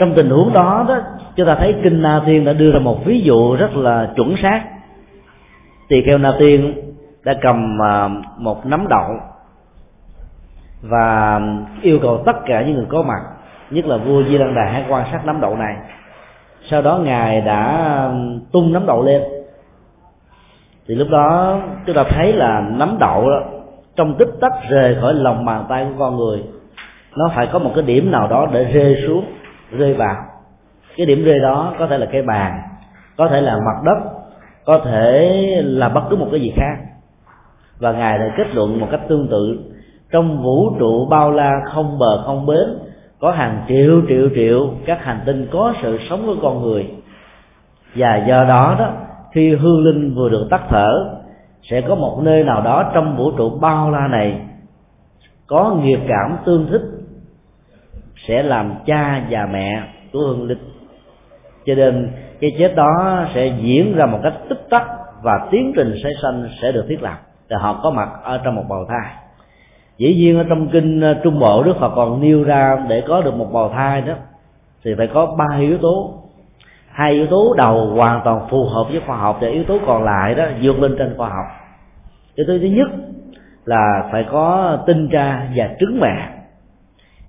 trong tình huống đó đó chúng ta thấy kinh na thiên đã đưa ra một ví dụ rất là chuẩn xác. Tỳ kheo na tiên đã cầm à, một nắm đậu và yêu cầu tất cả những người có mặt nhất là vua di lăng đà hãy quan sát nắm đậu này. Sau đó ngài đã tung nắm đậu lên. Thì lúc đó chúng ta thấy là nắm đậu đó, trong tích tắc rời khỏi lòng bàn tay của con người nó phải có một cái điểm nào đó để rơi xuống rơi vào. Cái điểm rơi đó có thể là cái bàn, có thể là mặt đất, có thể là bất cứ một cái gì khác. Và ngài đã kết luận một cách tương tự. Trong vũ trụ bao la không bờ không bến, có hàng triệu triệu triệu các hành tinh có sự sống của con người. Và do đó đó, khi hương linh vừa được tắt thở, sẽ có một nơi nào đó trong vũ trụ bao la này có nghiệp cảm tương thích sẽ làm cha và mẹ của hương linh. Cho nên cái chết đó sẽ diễn ra một cách tích tắc và tiến trình sẽ sanh sẽ được thiết lập để họ có mặt ở trong một bào thai. Dĩ nhiên ở trong kinh ờ, trung bộ đức phật còn nêu ra để có được một bào thai đó, thì phải có ba yếu tố. Hai yếu tố đầu hoàn toàn phù hợp với khoa học và yếu tố còn lại đó vượt lên trên khoa học. Yếu tố thứ nhất là phải có tinh cha và trứng mẹ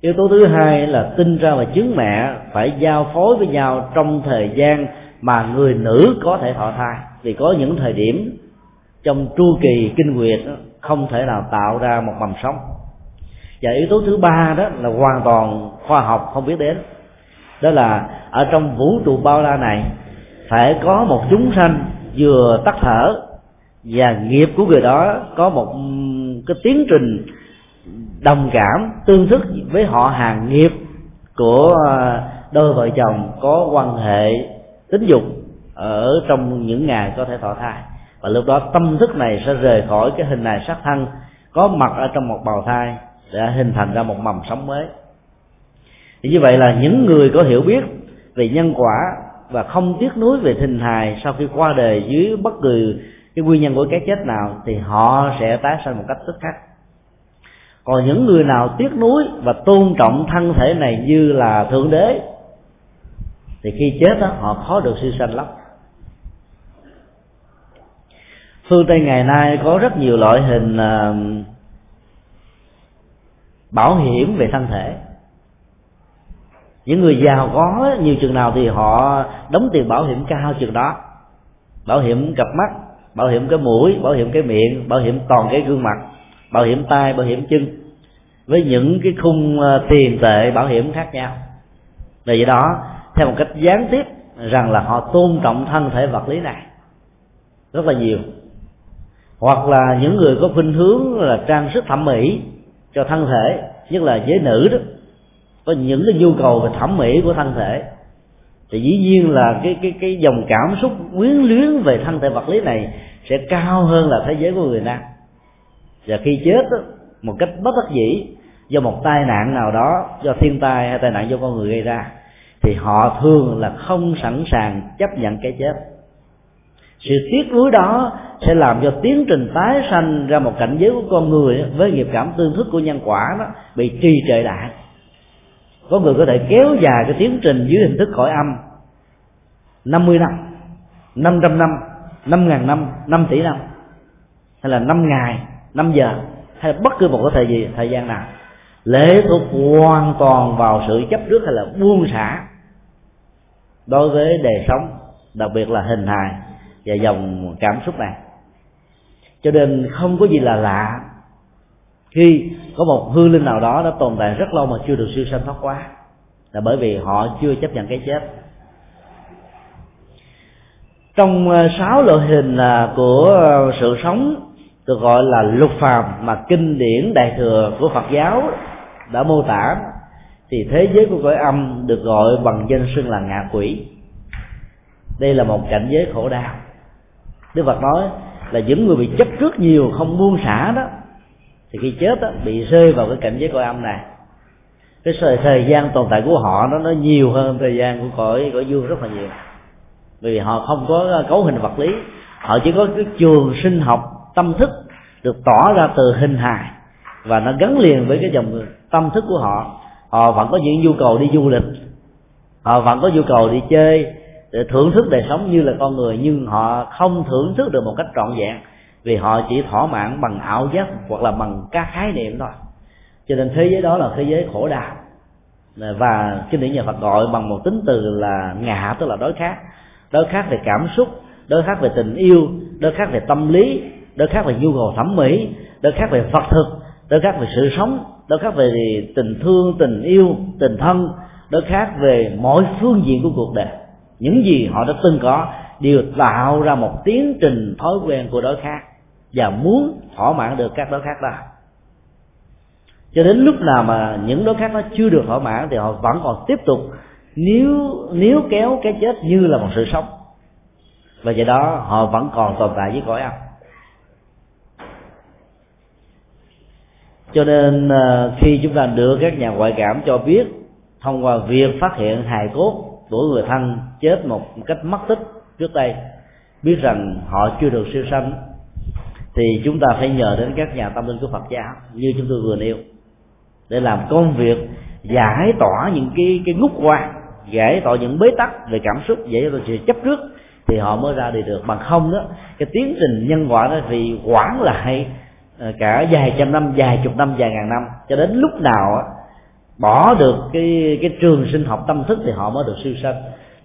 yếu tố thứ hai là tinh ra và trứng mẹ phải giao phối với nhau trong thời gian mà người nữ có thể thọ thai. Vì có những thời điểm trong chu kỳ kinh nguyệt không thể nào tạo ra một mầm sống. Và yếu tố thứ ba đó là hoàn toàn khoa học, không biết đến. Đó là ở trong vũ trụ bao la này phải có một chúng sanh vừa tắt thở và nghiệp của người đó có một cái tiến trình đồng cảm, tương thức với họ hàng nghiệp của ờ, đôi vợ chồng có quan hệ tính dục ở trong những ngày có thể thọ thai. Và lúc đó tâm thức này sẽ rời khỏi cái hình này sắc thân, có mặt ở trong một bào thai để hình thành ra một mầm sống mới. Thì như vậy là những người có hiểu biết về nhân quả và không tiếc nuối về hình hài sau khi qua đời dưới bất cứ cái nguyên nhân của cái chết nào thì họ sẽ tái sanh một cách tức khắc còn những người nào tiếc nuối và tôn trọng thân thể này như là thượng đế, thì khi chết đó họ khó được siêu sanh lắm. Phương tây ngày nay có rất nhiều loại hình à, bảo hiểm về thân thể. Những người giàu có, nhiều chừng nào thì họ đóng tiền bảo hiểm cao chừng đó. Bảo hiểm cặp mắt, bảo hiểm cái mũi, bảo hiểm cái miệng, bảo hiểm toàn cái gương mặt bảo hiểm tay, bảo hiểm chân. Với những cái khung ờ, tiền tệ bảo hiểm khác nhau. Vì vậy đó, theo một cách gián tiếp rằng là họ tôn trọng thân thể vật lý này rất là nhiều. Hoặc là những người có khuynh hướng là trang sức thẩm mỹ cho thân thể, nhất là giới nữ đó, có những cái nhu cầu về thẩm mỹ của thân thể, thì dĩ nhiên là cái cái cái dòng cảm xúc quyến luyến về thân thể vật lý này sẽ cao hơn là thế giới của người nam và khi chết đó, một cách bất đắc dĩ do một tai nạn nào đó do thiên tai hay tai nạn do con người gây ra thì họ thường là không sẵn sàng chấp nhận cái chết. Sự tiếc nuối đó sẽ làm cho tiến trình tái sanh ra một cảnh giới của con người với nghiệp cảm tương thức của nhân quả đó bị trì trệ lại. Có người có thể kéo dài cái tiến trình dưới hình thức khỏi âm 50 năm 500 năm 5 ngàn năm 5 tỷ năm hay là 5 ngày. 5 giờ. Hay là bất cứ một cái thời gì, thời gian nào. Lệ thuộc hoàn toàn vào sự chấp trước hay là buông xả đối với đời sống, đặc biệt là hình hài và dòng cảm xúc này. Cho nên không có gì là lạ khi có một hư linh nào đó đã tồn tại rất lâu mà chưa được siêu sanh thoát quá là bởi vì họ chưa chấp nhận cái chết. Trong ờ, sáu loại hình à, của ờ, sự sống được gọi là lục phàm mà kinh điển đại thừa của Phật giáo đã mô tả. Thì thế giới của cõi âm được gọi bằng danh xưng là ngạ quỷ. Đây là một cảnh giới khổ đau. Đức Phật nói là những người bị chấp trước nhiều không buông xả đó thì khi chết đó, bị rơi vào cái cảnh giới cõi âm này. Cái thời, thời gian tồn tại của họ nó nó nhiều hơn thời gian của cõi cõi dương rất là nhiều. Vì họ không có cấu hình vật lý họ chỉ có cái trường sinh học tâm thức được tỏ ra từ hình hài và nó gắn liền với cái dòng tâm thức của họ họ vẫn có những nhu cầu đi du lịch, họ vẫn có nhu cầu đi chơi để thưởng thức đời sống như là con người, nhưng họ không thưởng thức được một cách trọn vẹn vì họ chỉ thỏa mãn bằng ảo giác hoặc là bằng các khái niệm thôi. Cho nên thế giới đó là thế giới khổ đau. Và kinh điển nhà Phật gọi bằng một tính từ là ngạ, tức là đối khác. Đối khác về cảm xúc, đối khác về tình yêu, đối khác về tâm lý đối khác về nhu cầu thẩm mỹ đối khác về phật thực đối khác về sự sống đối khác về tình thương, tình yêu, tình thân đối khác về mọi phương diện của cuộc đời. Những gì họ đã từng có đều tạo ra một tiến trình thói quen của đối khác và muốn thỏa mãn được các đối khác đó. Cho đến lúc nào mà những đối khác nó chưa được thỏa mãn thì họ vẫn còn tiếp tục nếu nếu kéo cái chết như là một sự sống. Và do đó họ vẫn còn tồn tại với cõi âm. Cho nên ờ, khi chúng ta được các nhà ngoại cảm cho biết, thông qua việc phát hiện hài cốt của người thân chết một cách mất tích trước đây, biết rằng họ chưa được siêu sanh, thì chúng ta phải nhờ đến các nhà tâm linh của Phật giáo như chúng tôi vừa nêu, để làm công việc giải tỏa những cái cái ngút quan giải tỏa những bế tắc về cảm xúc dễ cho sự chấp trước, thì họ mới ra đi được. Bằng không đó, cái tiến trình nhân quả đó thì quản lại Ờ, cả vài trăm năm, vài chục năm, vài ngàn năm. Cho đến lúc nào bỏ được cái cái trường sinh học tâm thức thì họ mới được siêu sanh.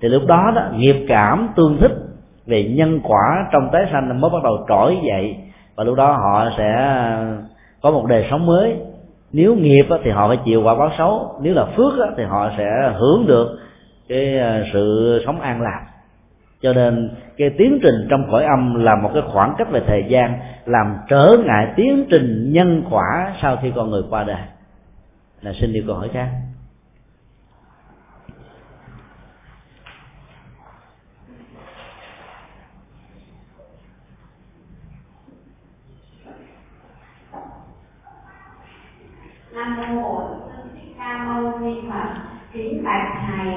Thì lúc đó đó, nghiệp cảm tương thích về nhân quả trong tái sanh mới bắt đầu trỗi dậy. Và lúc đó họ sẽ có một đời sống mới. Nếu nghiệp thì họ phải chịu quả báo xấu. Nếu là phước thì họ sẽ hưởng được cái ờ, sự sống an lạc cho nên cái tiến trình trong cõi âm là một cái khoảng cách về thời gian làm trở ngại tiến trình nhân quả sau khi con người qua đời. Là xin đi câu hỏi khác. Nam mô bổn sư thích ca mâu ni phật. Kính bạch thầy,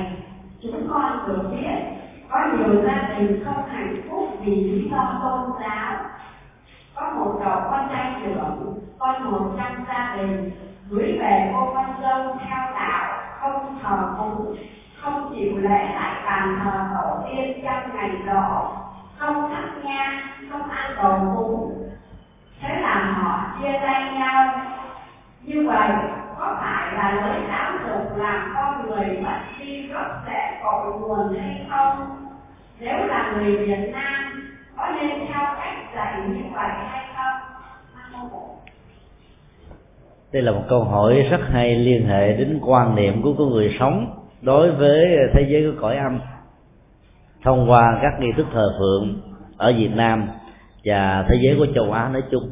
chúng con được biết có nhiều gia đình không hạnh phúc vì lý do tôn giáo. Có một cậu con trai trưởng, con một trăm gia đình, gửi về cô con dâu theo đạo không thờ cúng không chịu lễ lại bàn thờ tổ tiên trong ngày rỗ không thắp nhang không ăn đồ cúng thế là họ chia tay nhau như vậy có phải là lối giáo dục làm con người mất đi gốc rễ cội nguồn hay không nếu là người việt nam có nên theo cách dạy như vậy hay không? Đây là một câu hỏi rất hay liên hệ đến quan niệm của con người sống đối với thế giới của cõi âm. Thông qua các nghi thức thờ phượng ở Việt Nam và thế giới của châu Á nói chung,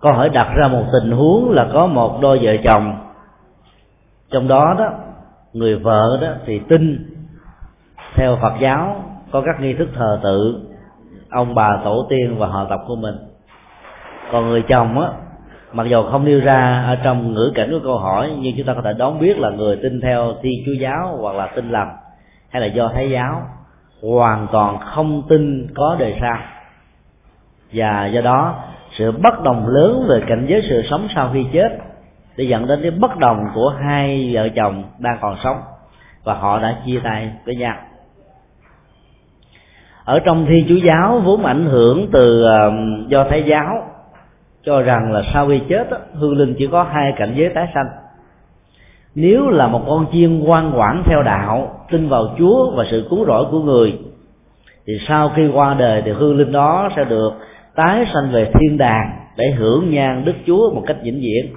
câu hỏi đặt ra một tình huống là có một đôi vợ chồng. Trong đó đó, người vợ đó thì tin theo Phật giáo, có các nghi thức thờ tự. Ông bà tổ tiên và họ tộc của mình. Còn người chồng á, mặc dù không nêu ra ở trong ngữ cảnh của câu hỏi, nhưng chúng ta có thể đoán biết là người tin theo thiên chúa giáo hoặc là tin lành, hay là do thái giáo, hoàn toàn không tin có đời sau và do đó, sự bất đồng lớn về cảnh giới sự sống sau khi chết để dẫn đến cái bất đồng của hai vợ chồng đang còn sống và họ đã chia tay với nhau ở trong thiên chúa giáo vốn ảnh hưởng từ uh, do thái giáo cho rằng là sau khi chết đó, hương linh chỉ có hai cảnh giới tái sanh. Nếu là một con chiên ngoan ngoãn theo đạo tin vào chúa và sự cứu rỗi của người thì sau khi qua đời thì hương linh đó sẽ được tái sanh về thiên đàng để hưởng nhan đức chúa một cách vĩnh viễn.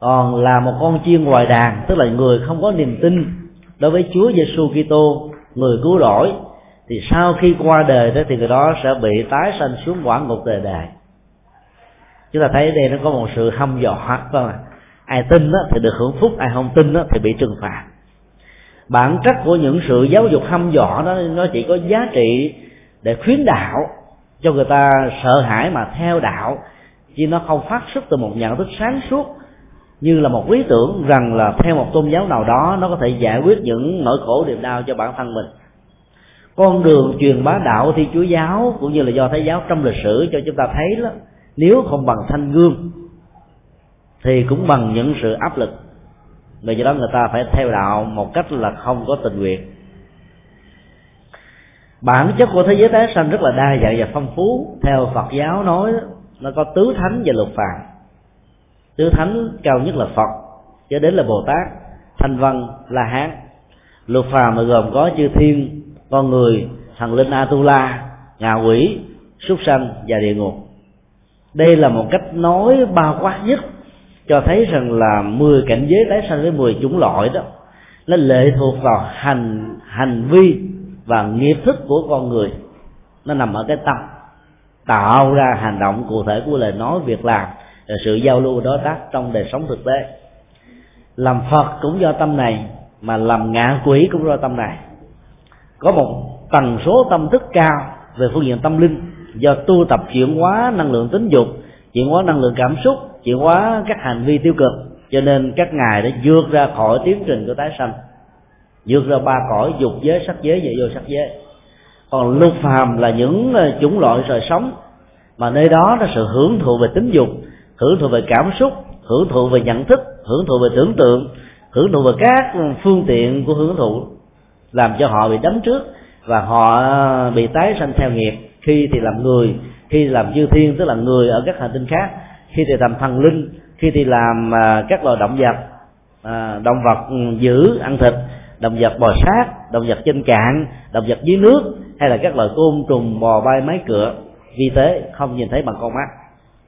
Còn là một con chiên ngoài đàn tức là người không có niềm tin đối với Chúa Giêsu Kitô người cứu rỗi thì sau khi qua đời đó thì người đó sẽ bị tái sanh xuống quả ngục đời đời. Chúng ta thấy đây nó có một sự hâm dọa, phải không ai tin đó thì được hưởng phúc, ai không tin đó thì bị trừng phạt. Bản chất của những sự giáo dục hâm dọa đó, nó chỉ có giá trị để khuyến đạo, cho người ta sợ hãi mà theo đạo, chứ nó không phát xuất từ một nhận thức sáng suốt, như là một ý tưởng rằng là theo một tôn giáo nào đó, nó có thể giải quyết những nỗi khổ niềm đau cho bản thân mình con đường truyền bá đạo thi chúa giáo cũng như là do thái giáo trong lịch sử cho chúng ta thấy đó, nếu không bằng thanh gương thì cũng bằng những sự áp lực. Vì do đó người ta phải theo đạo một cách là không có tình nguyện. Bản chất của thế giới tái sanh rất là đa dạng và phong phú. Theo phật giáo nói nó có tứ thánh và lục phàm. Tứ thánh cao nhất là phật, cho đến là bồ tát, thanh văn, la hán. Lục phàm mà gồm có chư thiên con người thần linh atula ngạ quỷ, súc sanh và địa ngục. Đây là một cách nói bao quát nhất cho thấy rằng là 10 cảnh giới tái sanh với 10 chủng loại đó, nó lệ thuộc vào hành hành vi và nghiệp thức của con người. Nó nằm ở cái tâm, tạo ra hành động cụ thể của lời nói, việc làm và sự giao lưu đối tác trong đời sống thực tế. Làm phật cũng do tâm này, mà làm ngạ quỷ cũng do tâm này có một tần số tâm thức cao về phương diện tâm linh do tu tập chuyển hóa năng lượng tính dục, chuyển hóa năng lượng cảm xúc, chuyển hóa các hành vi tiêu cực. Cho nên các ngài đã vượt ra khỏi tiến trình của tái sanh, vượt ra ba cõi dục giới, sắc giới và vô sắc giới. Còn lục phàm là những ờ, chủng loại đời sống mà nơi đó là sự hưởng thụ về tính dục, hưởng thụ về cảm xúc, hưởng thụ về nhận thức, hưởng thụ về tưởng tượng, hưởng thụ về các ừ, phương tiện của hưởng thụ làm cho họ bị đấm trước và họ bị tái sanh theo nghiệp. Khi thì làm người, khi làm chư thiên, tức là người ở các hành tinh khác. Khi thì làm thần linh, khi thì làm à, các loài động vật à, động vật ừ, giữ ăn thịt, động vật bò sát, động vật trên cạn, động vật dưới nước, hay là các loài côn, trùng, bò, bay, máy, cửa. Vi tế không nhìn thấy bằng con mắt,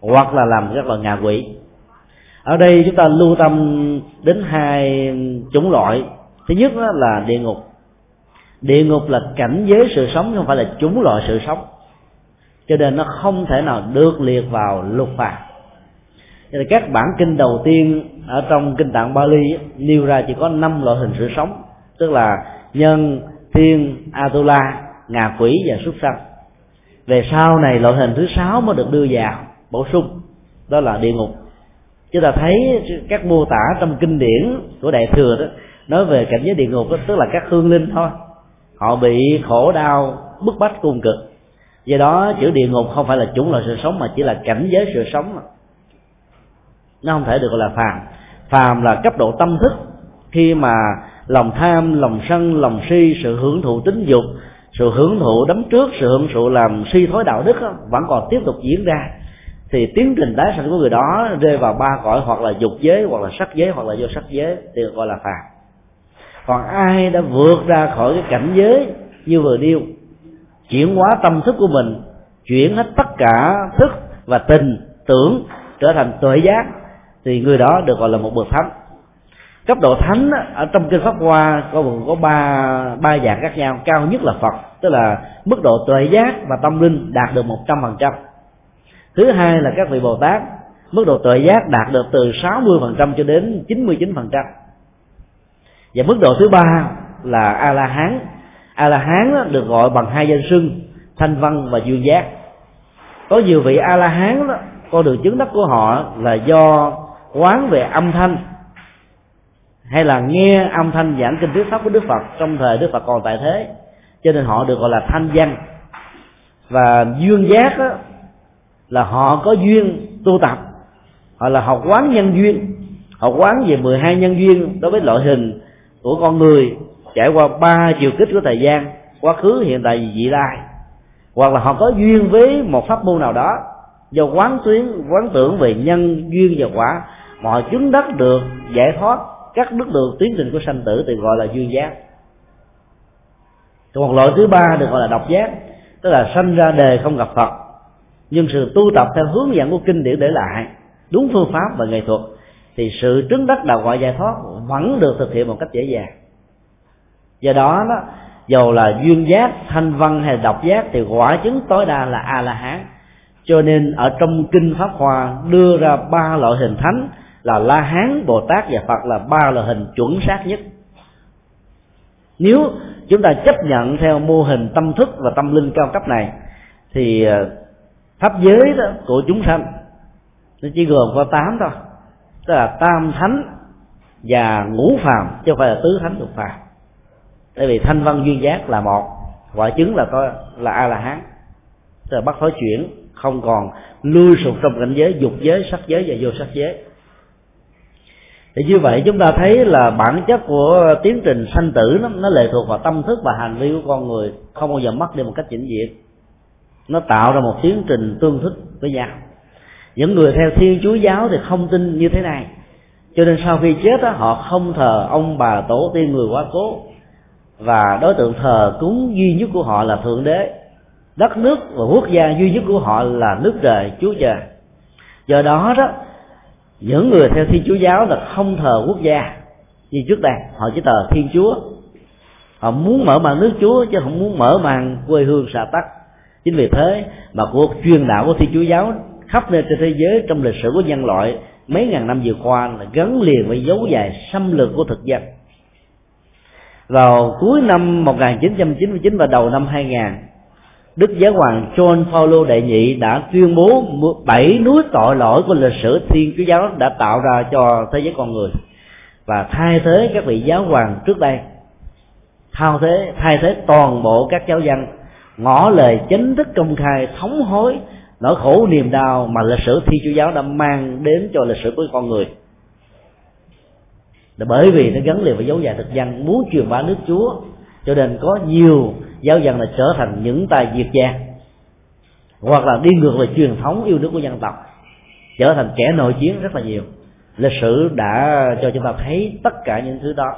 hoặc là làm các loài ngạ quỷ. Ở đây chúng ta lưu tâm đến hai chủng loại. Thứ nhất là địa ngục địa ngục là cảnh giới sự sống không phải là chúng loại sự sống. Cho nên nó không thể nào được liệt vào lục phạt. cho nên các bản kinh đầu tiên ở trong kinh tạng Bali nêu ra chỉ có năm loại hình sự sống tức là nhân thiên atula ngà quỷ và súc sanh. Về sau này loại hình thứ sáu mới được đưa vào bổ sung đó là địa ngục. Chúng ta thấy các mô tả trong kinh điển của đại thừa đó nói về cảnh giới địa ngục đó, tức là các hương linh thôi họ bị khổ đau, bức bách cung cực. Do đó, chữ địa ngục không phải là chủng loại sự sống mà chỉ là cảnh giới sự sống mà. nó không thể được gọi là phàm. Phàm là cấp độ tâm thức. Khi mà lòng tham, lòng sân, lòng si, sự hưởng thụ tính dục, sự hưởng thụ đấm trước, sự hưởng thụ làm suy thoái đạo đức vẫn còn tiếp tục diễn ra, thì tiến trình tái sanh của người đó rơi vào ba cõi, hoặc là dục giới, hoặc là sắc giới, hoặc là vô sắc giới, thì được gọi là phàm còn ai đã vượt ra khỏi cái cảnh giới như vừa điêu chuyển hóa tâm thức của mình, chuyển hết tất cả thức và tình tưởng trở thành tuệ giác, thì người đó được gọi là một bậc thánh. Cấp độ thánh ở trong kinh pháp hoa có có ba ba dạng khác nhau. Cao nhất là phật, tức là mức độ tuệ giác và tâm linh đạt được một trăm phần trăm. Thứ hai là các vị bồ tát, mức độ tuệ giác đạt được từ 60% cho đến 99% và mức độ thứ ba là a la hán a la hán được gọi bằng hai danh xưng thanh văn và duyên giác. Có nhiều vị a la hán đó con đường chứng đắc của họ là do quán về âm thanh hay là nghe âm thanh giảng kinh thuyết pháp của đức phật trong thời đức phật còn tại thế. Cho nên họ được gọi là thanh văn. Và duyên giác đó, là họ có duyên tu tập họ là học quán nhân duyên. Học quán về 12 nhân duyên đối với loại hình của con người trải qua ba chiều kích của thời gian, quá khứ, hiện tại và vị lai. Hoặc là họ có duyên với một pháp môn nào đó do quán tuyến, quán tưởng về nhân, duyên và quả, mà họ chứng đắc được, giải thoát các đức được tiến trình của sanh tử thì gọi là duyên giác. Còn một loại thứ ba được gọi là độc giác, tức là sanh ra đề không gặp phật, nhưng sự tu tập theo hướng dẫn của kinh điển để lại, đúng phương pháp và nghệ thuật thì sự trứng đất đạo ngoại giải thoát, vẫn được thực hiện một cách dễ dàng. Do đó đó dầu là duyên giác, thanh văn hay độc giác, thì quả chứng tối đa là a la hán cho nên ở trong kinh pháp hoa đưa ra ba loại hình thánh là la hán bồ tát và phật là ba loại hình chuẩn xác nhất. Nếu chúng ta chấp nhận theo mô hình tâm thức và tâm linh cao cấp này, thì ờ, pháp giới đó của chúng sanh, nó chỉ gồm có tám thôi tức là tam thánh và ngũ phàm chứ không phải là tứ thánh lục phàm. Tại vì thanh văn duyên giác là một quả chứng là có là a la hán tức là bắt thối chuyển không còn lưu sụp trong cảnh giới dục giới sắc giới và vô sắc giới. Thì như vậy chúng ta thấy là bản chất của tiến trình sanh tử nó, nó lệ thuộc vào tâm thức và hành vi của con người không bao giờ mất đi một cách chỉnh diện nó tạo ra một tiến trình tương thích với nhau những người theo thiên chúa giáo thì không tin như thế này. Cho nên sau khi chết đó, họ không thờ ông bà tổ tiên người quá cố. Và đối tượng thờ cúng duy nhất của họ là thượng đế. Đất nước và quốc gia duy nhất của họ là nước trời chúa trời. Do đó đó những người theo thiên chúa giáo là không thờ quốc gia như trước đây. Họ chỉ thờ thiên chúa. Họ muốn mở màn nước chúa chứ không muốn mở màn quê hương xã tắc. Chính vì thế mà cuộc truyền đạo của thiên chúa giáo khắp nơi trên thế giới trong lịch sử của nhân loại, mấy ngàn năm vừa qua là gắn liền với dấu dài xâm lược của thực dân. Vào cuối năm 1999 và đầu năm 2000 Đức Giáo hoàng John Paul đệ nhị đã tuyên bố bảy núi tội lỗi của lịch sử Thiên Chúa giáo đã tạo ra cho thế giới con người và thay thế các vị giáo hoàng trước đây. Thay thế thay thế toàn bộ các giáo dân, ngỏ lời chính thức công khai, thống hối nỗi khổ niềm đau mà lịch sử thi Chúa giáo đã mang đến cho lịch sử của con người. Là bởi vì nó gắn liền với dấu dài thực dân, muốn truyền bá nước Chúa, cho nên có nhiều giáo dân là trở thành những tài diệt gia hoặc là đi ngược lại truyền thống yêu nước của dân tộc, trở thành kẻ nội chiến rất là nhiều. Lịch sử đã cho chúng ta thấy tất cả những thứ đó.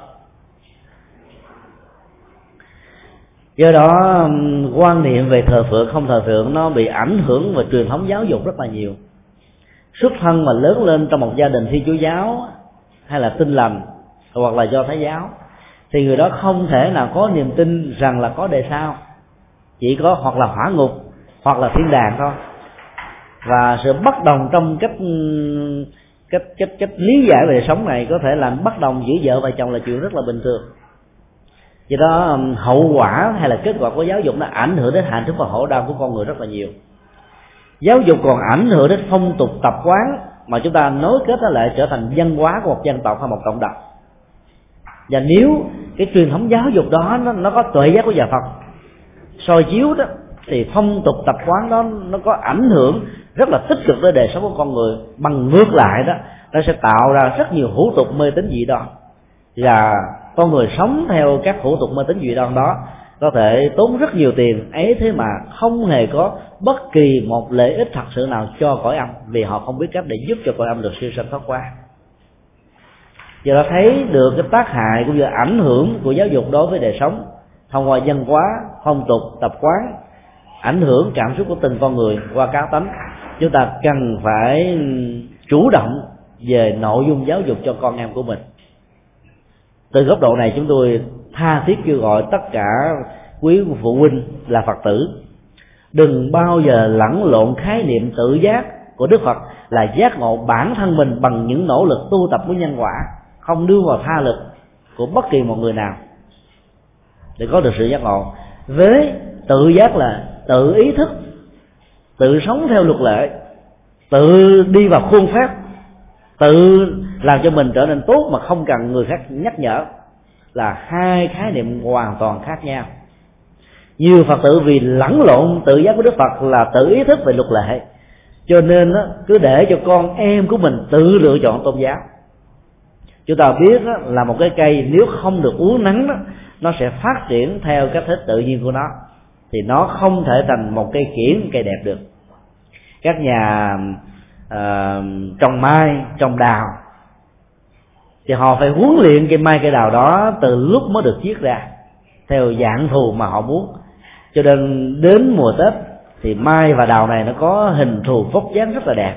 Do đó quan niệm về thờ phượng, không thờ phượng nó bị ảnh hưởng về truyền thống giáo dục rất là nhiều. Xuất thân mà lớn lên trong một gia đình thi chúa giáo hay là tin lành hoặc là do thái giáo, thì người đó không thể nào có niềm tin rằng là có đề sao chỉ có hoặc là hỏa ngục, hoặc là thiên đàng thôi. Và sự bất đồng trong cách cách cách cách lý giải về đời sống này có thể làm bất đồng giữa vợ và chồng là chuyện rất là bình thường do đó um, hậu quả hay là kết quả của giáo dục nó ảnh hưởng đến hạnh phúc và khổ đau của con người rất là nhiều. Giáo dục còn ảnh hưởng đến phong tục tập quán mà chúng ta nối kết nó lại trở thành văn hóa của một dân tộc hay một cộng đồng. Và nếu cái truyền thống giáo dục đó nó, nó có tuệ giác của nhà phật soi chiếu đó thì phong tục tập quán đó nó có ảnh hưởng rất là tích cực tới đời sống của con người. Bằng ngược lại đó nó sẽ tạo ra rất nhiều hủ tục mê tín dị đoan. Và con người sống theo các hủ tục mê tín dị đoan đó, có thể tốn rất nhiều tiền. Ấy thế mà không hề có bất kỳ một lợi ích thật sự nào cho cõi âm, vì họ không biết cách để giúp cho cõi âm được siêu sanh thoát qua. Giờ đã thấy được cái tác hại cũng như ảnh hưởng của giáo dục đối với đời sống, thông qua dân hóa, phong tục, tập quán, ảnh hưởng cảm xúc của từng con người qua cá tánh, chúng ta cần phải chủ động về nội dung giáo dục cho con em của mình từ góc độ này chúng tôi tha thiết kêu gọi tất cả quý phụ huynh là phật tử. Đừng bao giờ lẫn lộn khái niệm tự giác của đức phật là giác ngộ bản thân mình bằng những nỗ lực tu tập của nhân quả, không đưa vào tha lực của bất kỳ một người nào. Để có được sự giác ngộ, với tự giác là tự ý thức, tự sống theo luật lệ, tự đi vào khuôn phép tự làm cho mình trở nên tốt mà không cần người khác nhắc nhở là hai khái niệm hoàn toàn khác nhau. Nhiều phật tử vì lẫn lộn tự giác của đức phật là tự ý thức về luật lệ cho nên cứ để cho con em của mình tự lựa chọn tôn giáo. Chúng ta biết đó, là một cái cây nếu không được uống nắng đó, nó sẽ phát triển theo cách thức tự nhiên của nó thì nó không thể thành một cây kiển cây đẹp được. Các nhà Ờ, uh, trồng mai trồng đào. Thì họ phải huấn luyện cây mai cây đào đó từ lúc mới được chiết ra theo dạng thù mà họ muốn. Cho nên đến mùa tết thì mai và đào này nó có hình thù vóc dáng rất là đẹp.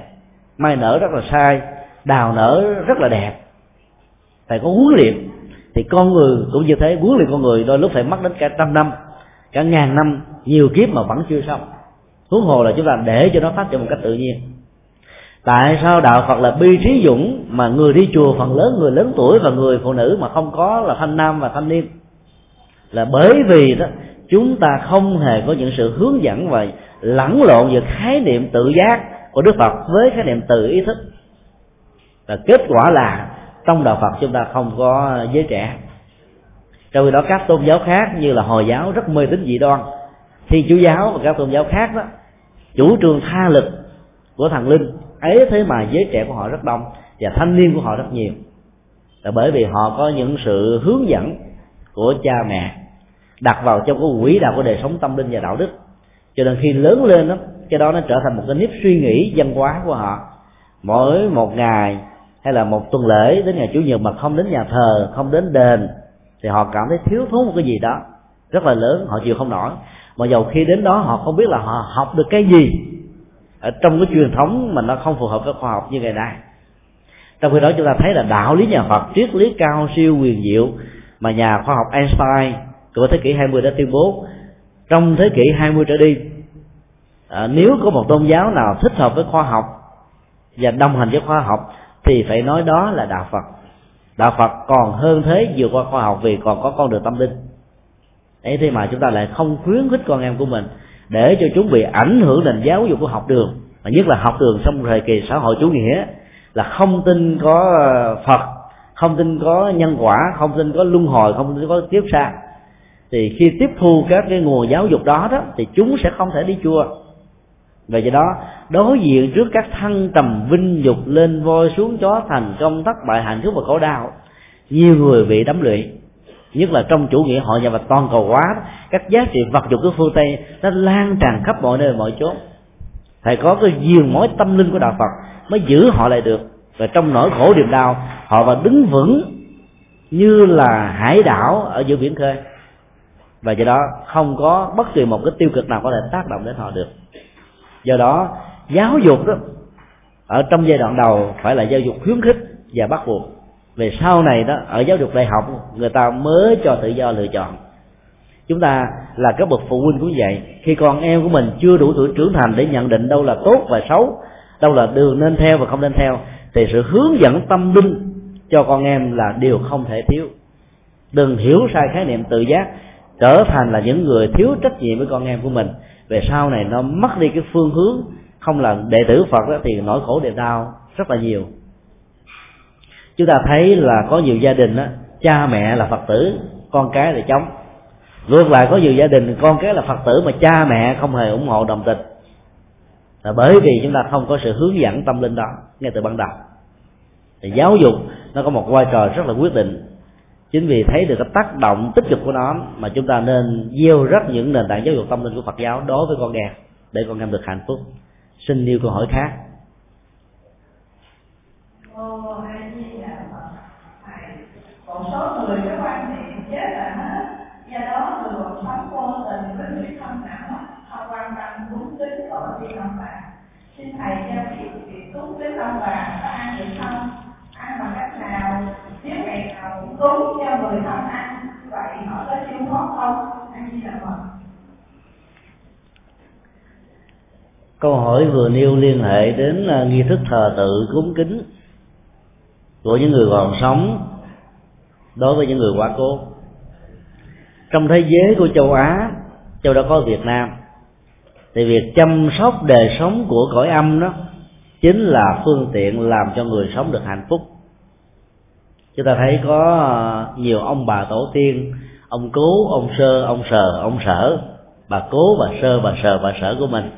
Mai nở rất là sai đào nở rất là đẹp. Phải có huấn luyện. Thì con người cũng như thế huấn luyện con người đôi lúc phải mất đến cả trăm năm cả ngàn năm nhiều kiếp mà vẫn chưa xong. Huống hồ là chúng ta để cho nó phát triển một cách tự nhiên tại sao đạo phật là bi trí dũng mà người đi chùa phần lớn, người lớn tuổi và người phụ nữ mà không có là thanh nam và thanh niên? Là bởi vì đó, chúng ta không hề có những sự hướng dẫn và lẫn lộn giữa khái niệm tự giác của đức phật với khái niệm tự ý thức. Và kết quả là trong đạo phật chúng ta không có giới trẻ. Trong khi đó các tôn giáo khác như là hồi giáo rất mê tín dị đoan thiên chúa giáo và các tôn giáo khác đó, chủ trương tha lực của thần linh ấy thế mà giới trẻ của họ rất đông và thanh niên của họ rất nhiều. Là bởi vì họ có những sự hướng dẫn của cha mẹ đặt vào trong cái quỹ đạo của đời sống tâm linh và đạo đức. Cho nên khi lớn lên đó, cái đó nó trở thành một cái nếp suy nghĩ văn hóa của họ. Mỗi một ngày hay là một tuần lễ đến ngày chủ nhật mà không đến nhà thờ, không đến đền, thì họ cảm thấy thiếu thốn một cái gì đó rất là lớn, họ chịu không nổi. Mà dầu khi đến đó họ không biết là họ học được cái gì ở trong cái truyền thống mà nó không phù hợp với khoa học như ngày nay. Trong khi đó chúng ta thấy là đạo lý nhà Phật triết lý cao siêu quyền diệu mà nhà khoa học Einstein của thế kỷ 20 đã tuyên bố trong thế kỷ 20 trở đi. À, nếu có một tôn giáo nào thích hợp với khoa học và đồng hành với khoa học thì phải nói đó là đạo Phật. Đạo Phật còn hơn thế vượt qua khoa học vì còn có con đường tâm linh. Ấy thế mà chúng ta lại không khuyến khích con em của mình để cho chúng bị ảnh hưởng nền giáo dục của học đường. Và nhất là học đường trong thời kỳ xã hội chủ nghĩa, là không tin có ờ, Phật, không tin có nhân quả, không tin có luân hồi, không tin có kiếp xa thì khi tiếp thu các cái nguồn giáo dục đó đó, thì chúng sẽ không thể đi chùa. Về do đó, đối diện trước các thăng trầm vinh dục lên voi xuống chó thành công thất bại hạnh phúc và khổ đau, nhiều người bị đắm lụy nhất là trong chủ nghĩa hội nhập và toàn cầu hóa các giá trị vật dụng của phương tây nó lan tràn khắp mọi nơi, mọi chỗ phải có cái diền mối tâm linh của đạo phật mới giữ họ lại được. Và trong nỗi khổ niềm đau, họ và đứng vững như là hải đảo ở giữa biển khơi. Và do đó không có bất kỳ một cái tiêu cực nào có thể tác động đến họ được. Do đó, giáo dục đó, ở trong giai đoạn đầu phải là giáo dục khuyến khích và bắt buộc về sau này đó, ở giáo dục đại học, người ta mới cho tự do lựa chọn. Chúng ta là các bậc phụ huynh cũng vậy. Khi con em của mình chưa đủ tuổi trưởng thành để nhận định đâu là tốt và xấu, đâu là đường nên theo và không nên theo, thì sự hướng dẫn tâm linh cho con em là điều không thể thiếu. Đừng hiểu sai khái niệm tự giác, trở thành là những người thiếu trách nhiệm với con em của mình. Về sau này nó mất đi cái phương hướng, không là đệ tử phật đó, thì nỗi khổ niềm đau rất là nhiều chúng ta thấy là có nhiều gia đình đó, cha mẹ là phật tử con cái là chống ngược lại có nhiều gia đình con cái là phật tử mà cha mẹ không hề ủng hộ đồng tình. Là bởi vì chúng ta không có sự hướng dẫn tâm linh đó ngay từ ban đầu. Thì giáo dục nó có một vai trò rất là quyết định. Chính vì thấy được cái tác động tích cực của nó mà chúng ta nên gieo rất những nền tảng giáo dục tâm linh của Phật giáo đối với con em để con em được hạnh phúc. Xin nêu câu hỏi khác một số người cái quan niệm chết là hết do đó người còn sống vô tình với người thân não không quan tâm cúng kính tổ tiên ông bà xin thầy cho biết việc cúng kính ông bà có ăn được không ăn bằng cách nào nếu ngày nào cũng cúng cho người thân ăn vậy họ có siêu thoát không ăn gì là phật câu hỏi vừa nêu liên hệ đến à, nghi thức thờ tự cúng kính của những người còn sống đối với những người quá cố. Trong thế giới của châu á, châu đã có việt nam, thì việc chăm sóc đời sống của cõi âm đó chính là phương tiện làm cho người sống được hạnh phúc. Chúng ta thấy có à, nhiều ông bà tổ tiên, ông cố ông sơ, ông sờ, ông sở, bà cố, bà sơ, bà sờ, bà sở của mình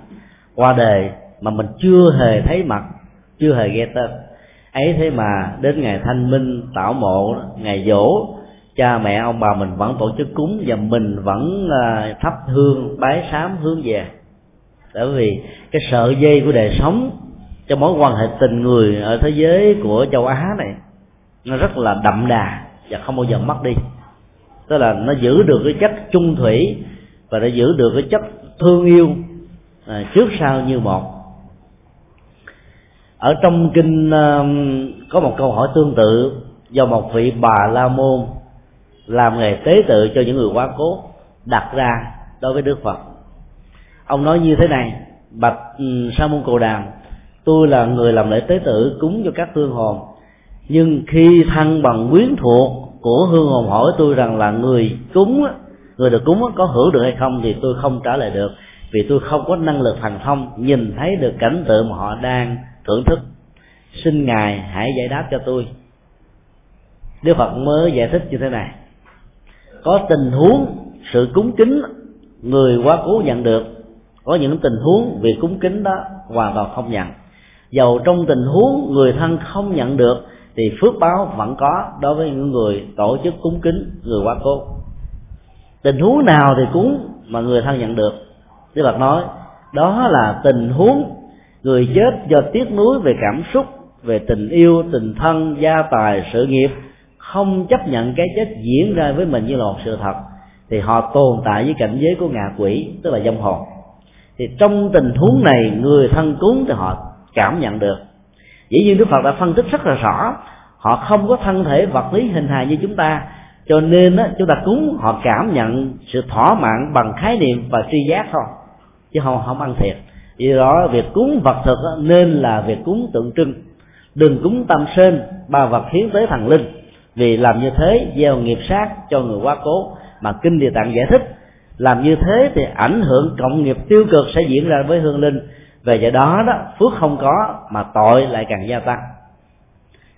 qua đời mà mình chưa hề thấy mặt, chưa hề nghe tên. Ấy thế mà đến ngày thanh minh, tảo mộ, ngày dỗ, cha mẹ, ông bà mình vẫn tổ chức cúng và mình vẫn à, thắp hương, bái sám hướng về. Bởi vì cái sợi dây của đời sống cho mối quan hệ tình người ở thế giới của châu á này, nó rất là đậm đà và không bao giờ mất đi. Tức là nó giữ được cái chất trung thủy và nó giữ được cái chất thương yêu à, trước sau như một. Ở trong kinh uh, có một câu hỏi tương tự do một vị bà la môn làm nghề tế tự cho những người quá cố đặt ra đối với đức phật. Ông nói như thế này bạch um, sa môn cồ đàm tôi là người làm lễ tế tự cúng cho các hương hồn nhưng khi thân bằng quyến thuộc của hương hồn hỏi tôi rằng là người cúng người được cúng có hưởng được hay không thì tôi không trả lời được vì tôi không có năng lực thần thông, nhìn thấy được cảnh tượng mà họ đang thưởng thức. Xin ngài hãy giải đáp cho tôi. Đức phật mới giải thích như thế này. Có tình huống sự cúng kính người quá cố nhận được, có những tình huống việc cúng kính đó hoàn toàn không nhận. Dầu trong tình huống người thân không nhận được, thì phước báo vẫn có đối với những người tổ chức cúng kính người quá cố. Tình huống nào thì cúng mà người thân nhận được Đức Phật nói, đó là tình huống người chết do tiếc nuối về cảm xúc, về tình yêu, tình thân, gia tài, sự nghiệp, không chấp nhận cái chết diễn ra với mình như là một sự thật, thì họ tồn tại với cảnh giới của ngạ quỷ, tức là dâm hồn. Thì trong tình huống này, người thân cúng thì họ cảm nhận được. Dĩ nhiên đức phật đã phân tích rất là rõ, họ không có thân thể vật lý hình hài như chúng ta, cho nên chúng ta cúng, họ cảm nhận sự thỏa mãn bằng khái niệm và tri giác thôi chứ không không ăn thiệt. Vì đó, việc cúng vật thực nên là việc cúng tượng trưng. Đừng cúng tâm sen ba vật hiến tới thần linh. Vì làm như thế, gieo nghiệp sát cho người quá cố. Mà kinh địa tạng giải thích, làm như thế thì ảnh hưởng cộng nghiệp tiêu cực sẽ diễn ra với hương linh. Về do đó đó, phước không có mà tội lại càng gia tăng.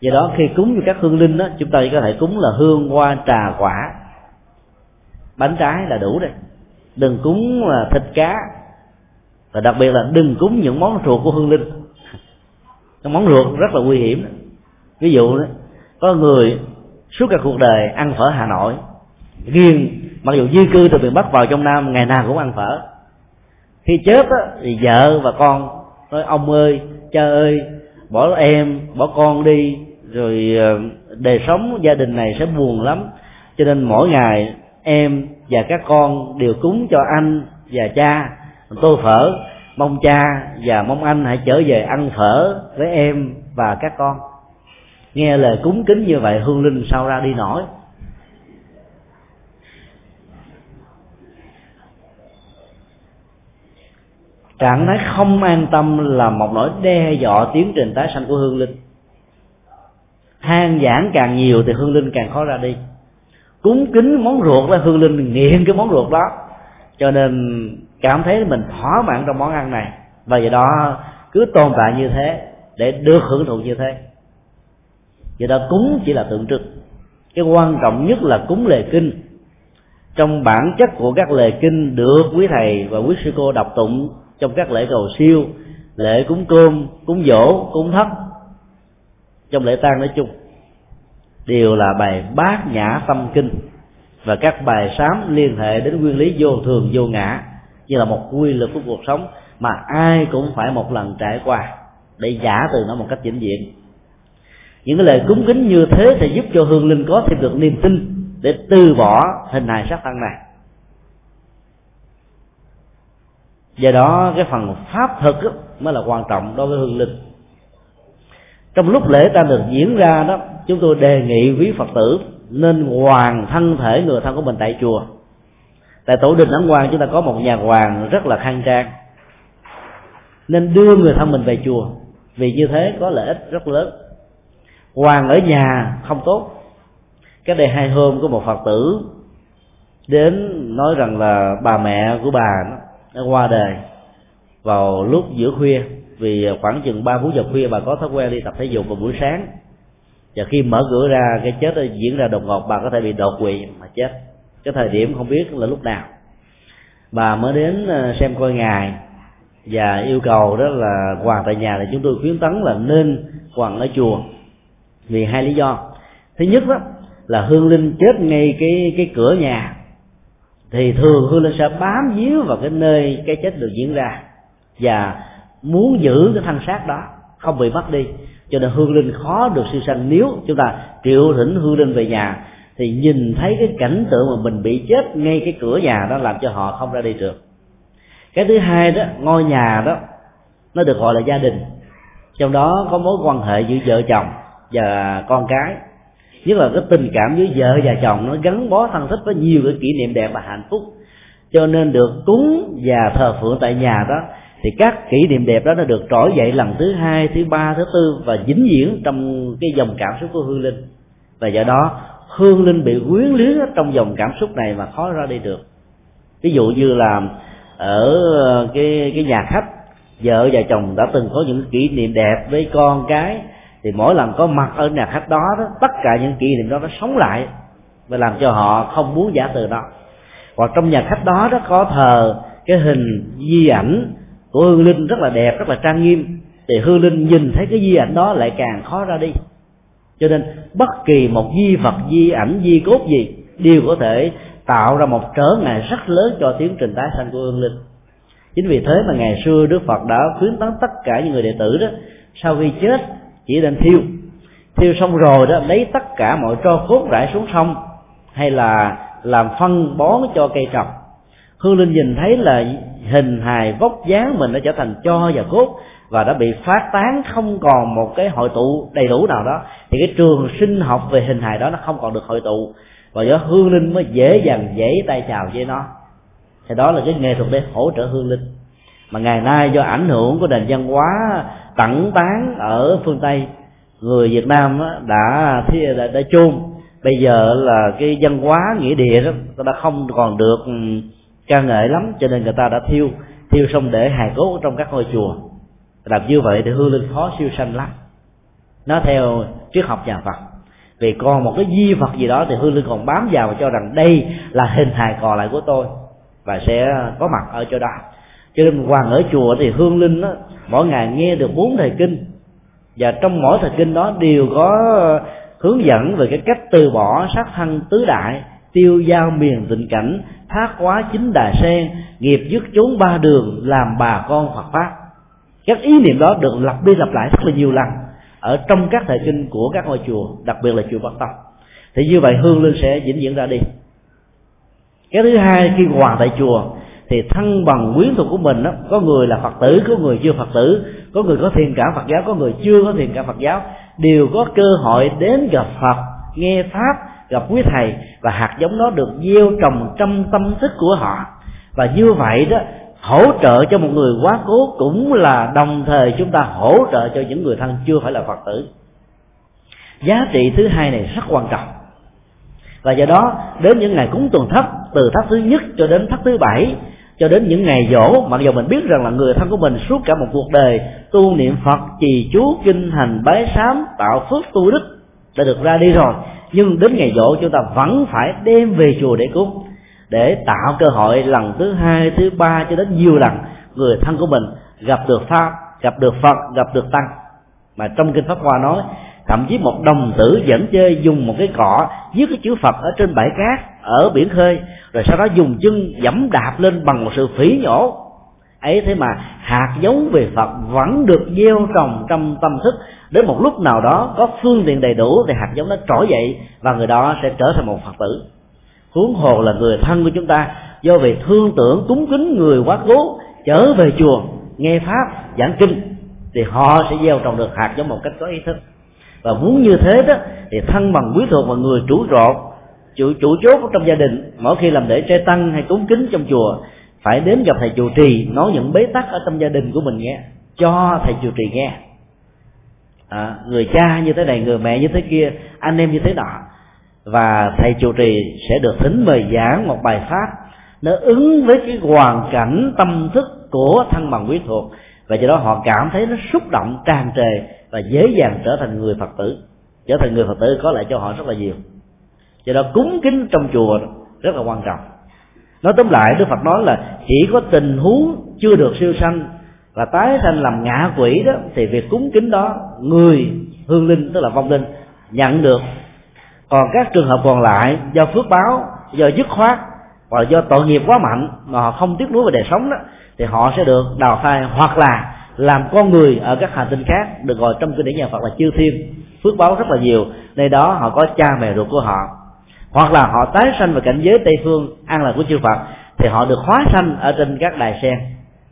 Do đó, khi cúng cho các hương linh đó, chúng ta chỉ có thể cúng là hương, hoa, trà, quả. Bánh trái là đủ đây đừng cúng là thịt cá và đặc biệt là đừng cúng những món ruột của hương linh. Cái món ruột rất là nguy hiểm ví dụ đó có người suốt cả cuộc đời ăn phở hà nội. Riêng mặc dù di cư từ miền bắc vào trong nam ngày nào cũng ăn phở. Khi chết á, thì vợ và con nói ông ơi cha ơi bỏ em bỏ con đi rồi ờ, đời sống gia đình này sẽ buồn lắm. Cho nên mỗi ngày em và các con đều cúng cho anh và cha tô phở. Mong cha và mong anh hãy trở về ăn phở với em và các con. Nghe lời cúng kính như vậy, hương linh sao ra đi nổi. Trạng thái không an tâm là một nỗi đe dọa tiến trình tái sanh của hương linh. Than giảng càng nhiều thì hương linh càng khó ra đi. Cúng kính món ruột là hương linh nghiện cái món ruột đó. Cho nên cảm thấy mình thỏa mãn trong món ăn này. Và do đó cứ tồn tại như thế để được hưởng thụ như thế. Do đó cúng chỉ là tượng trưng. Cái quan trọng nhất là cúng lề kinh. Trong bản chất của các lề kinh được quý thầy và quý sư cô đọc tụng trong các lễ cầu siêu, lễ cúng cơm, cúng dỗ, cúng thất, trong lễ tang nói chung, đều là bài bát nhã tâm kinh. Và các bài sám liên hệ đến nguyên lý vô thường, vô ngã như là một quy luật của cuộc sống mà ai cũng phải một lần trải qua để giả từ nó một cách vĩnh viễn. Những cái lời cúng kính như thế sẽ giúp cho hương linh có thêm được niềm tin để từ bỏ hình hài sắc thân này. Do đó, cái phần pháp thực mới là quan trọng đối với hương linh. Trong lúc lễ ta được diễn ra đó, chúng tôi đề nghị quý phật tử nên hoàn thân thể người thân của mình tại chùa tại tổ đình ấn quan chúng ta có một nhà hoàng rất là khang trang. Nên đưa người thân mình về chùa. Vì như thế có lợi ích rất lớn. Hoàng ở nhà không tốt. Cái đây hai hôm có một phật tử đến nói rằng là bà mẹ của bà nó qua đời vào lúc giữa khuya. Vì khoảng chừng ba bốn giờ khuya bà có thói quen đi tập thể dục vào buổi sáng. Và khi mở cửa ra, cái chết diễn ra đột ngột, bà có thể bị đột quỵ mà chết cái thời điểm không biết là lúc nào. Bà mới đến ờ, xem coi ngài và yêu cầu đó là hoàng tại nhà thì chúng tôi khuyến tấn là nên hoàng ở chùa vì hai lý do. Thứ nhất đó là hương linh chết ngay cái cái cửa nhà. Thì thường hương linh sẽ bám víu vào cái nơi cái chết được diễn ra và muốn giữ cái thân xác đó, không bị mất đi. Cho nên hương linh khó được siêu sanh. Nếu chúng ta triệu thỉnh hương linh về nhà thì nhìn thấy cái cảnh tượng mà mình bị chết ngay cái cửa nhà đó làm cho họ không ra đi được. Cái thứ hai đó, ngôi nhà đó, nó được gọi là gia đình. Trong đó có mối quan hệ giữa vợ chồng và con cái. Nhất là cái tình cảm giữa vợ và chồng nó gắn bó thân thích với nhiều cái kỷ niệm đẹp và hạnh phúc. Cho nên được cúng và thờ phượng tại nhà đó, thì các kỷ niệm đẹp đó nó được trỗi dậy lần thứ hai, thứ ba, thứ tư và dính diễn trong cái dòng cảm xúc của hương linh. Và do đó hương linh bị quyến luyến trong dòng cảm xúc này mà khó ra đi được. Ví dụ như là ở ờ, cái cái nhà khách vợ và chồng đã từng có những kỷ niệm đẹp với con cái thì mỗi lần có mặt ở nhà khách đó, đó tất cả những kỷ niệm đó nó sống lại và làm cho họ không muốn giả từ đó. Hoặc trong nhà khách đó đó có thờ cái hình di ảnh của hương linh rất là đẹp rất là trang nghiêm thì hương linh nhìn thấy cái di ảnh đó lại càng khó ra đi cho nên bất kỳ một di vật, di ảnh, di cốt gì đều có thể tạo ra một trở ngại rất lớn cho tiến trình tái sanh của hương linh. Chính vì thế mà ngày xưa đức phật đã khuyến tấn tất cả những người đệ tử đó, sau khi chết, chỉ nên thiêu. Thiêu xong rồi đó, lấy tất cả mọi tro cốt rải xuống sông, hay là làm phân bón cho cây trồng. Hương linh nhìn thấy là hình hài vóc dáng mình đã trở thành cho và cốt và đã bị phát tán không còn một cái hội tụ đầy đủ nào đó thì cái trường sinh học về hình hài đó nó không còn được hội tụ. Và do hương linh mới dễ dàng dễ tay chào với nó. Thì đó là cái nghệ thuật để hỗ trợ hương linh. Mà ngày nay do ảnh hưởng của nền văn hóa tẳng tán ở phương tây người việt nam đã đã, đã chôn. Bây giờ là cái văn hóa nghĩa địa đó đã không còn được ừ, ca ngợi lắm cho nên người ta đã thiêu thiêu xong để hài cốt trong các ngôi chùa làm như vậy thì hương linh khó siêu sanh lắm. Nó theo triết học nhà phật. Vì còn một cái di vật gì đó thì hương linh còn bám vào và cho rằng đây là hình hài còn lại của tôi và sẽ có mặt ở chỗ đó. Cho nên hoàng ở chùa thì hương linh đó, mỗi ngày nghe được bốn thời kinh. Và trong mỗi thời kinh đó đều có hướng dẫn về cái cách từ bỏ sát thân tứ đại tiêu giao miền tịnh cảnh thác quá chính đà sen nghiệp dứt chốn ba đường làm bà con phật pháp các ý niệm đó được lặp đi lặp lại rất là nhiều lần ở trong các thời kinh của các ngôi chùa đặc biệt là chùa Bắc Tông. Thì như vậy hương linh sẽ vĩnh viễn ra đi. Cái thứ hai khi hoàng tại chùa thì thân bằng quyến thuộc của mình đó, có người là phật tử có người chưa phật tử có người có thiền cảm phật giáo có người chưa có thiền cảm phật giáo đều có cơ hội đến gặp phật nghe pháp gặp quý thầy và hạt giống đó được gieo trồng trong tâm thức của họ. Và như vậy đó hỗ trợ cho một người quá cố cũng là đồng thời chúng ta hỗ trợ cho những người thân chưa phải là phật tử. Giá trị thứ hai này rất quan trọng. Và do đó, đến những ngày cúng tuần thất, từ thất thứ nhất cho đến thất thứ bảy, cho đến những ngày dỗ mặc dù mình biết rằng là người thân của mình suốt cả một cuộc đời tu niệm phật, trì chú, kinh hành, bái sám, tạo phước tu đức đã được ra đi rồi. Nhưng đến ngày dỗ chúng ta vẫn phải đem về chùa để cúng để tạo cơ hội lần thứ hai, thứ ba cho đến nhiều lần người thân của mình gặp được pháp, gặp được phật, gặp được tăng. Mà trong kinh pháp hoa nói, thậm chí một đồng tử dẫn chơi dùng một cái cọ viết cái chữ phật ở trên bãi cát, ở biển khơi, rồi sau đó dùng chân dẫm đạp lên bằng một sự phỉ nhổ. Ấy thế mà hạt giống về phật vẫn được gieo trồng trong tâm thức. Đến một lúc nào đó có phương tiện đầy đủ thì hạt giống nó trỗi dậy và người đó sẽ trở thành một phật tử huống hồ là người thân của chúng ta. Do vì thương tưởng cúng kính người quá cố trở về chùa nghe pháp giảng kinh thì họ sẽ gieo trồng được hạt giống một cách có ý thức. Và muốn như thế đó thì thân bằng quý thuộc và người chủ rột chủ chủ chốt trong gia đình mỗi khi làm lễ trai tăng hay cúng kính trong chùa phải đến gặp thầy chủ trì nói những bế tắc ở trong gia đình của mình nghe cho thầy chủ trì nghe. À, người cha như thế này người mẹ như thế kia anh em như thế nọ và thầy chủ trì sẽ được thính mời giảng một bài pháp nó ứng với cái hoàn cảnh tâm thức của thân bằng quý thuộc. Và do đó họ cảm thấy nó xúc động, tràn trề và dễ dàng trở thành người phật tử. Trở thành người phật tử có lại cho họ rất là nhiều. Do đó cúng kính trong chùa rất là quan trọng. Nói tóm lại, đức phật nói là chỉ có tình huống chưa được siêu sanh và tái sanh làm ngạ quỷ đó, thì việc cúng kính đó người hương linh, tức là vong linh, nhận được còn các trường hợp còn lại do phước báo, do dứt khoát hoặc do tội nghiệp quá mạnh mà họ không tiếc nuối về đời sống đó, thì họ sẽ được đào thai hoặc là làm con người ở các hành tinh khác, được gọi trong kinh điển nhà Phật là chư thiên. Phước báo rất là nhiều, nơi đó họ có cha mẹ ruột của họ. Hoặc là họ tái sanh vào cảnh giới tây phương, an lạc của chư Phật, thì họ được hóa sanh ở trên các đài sen,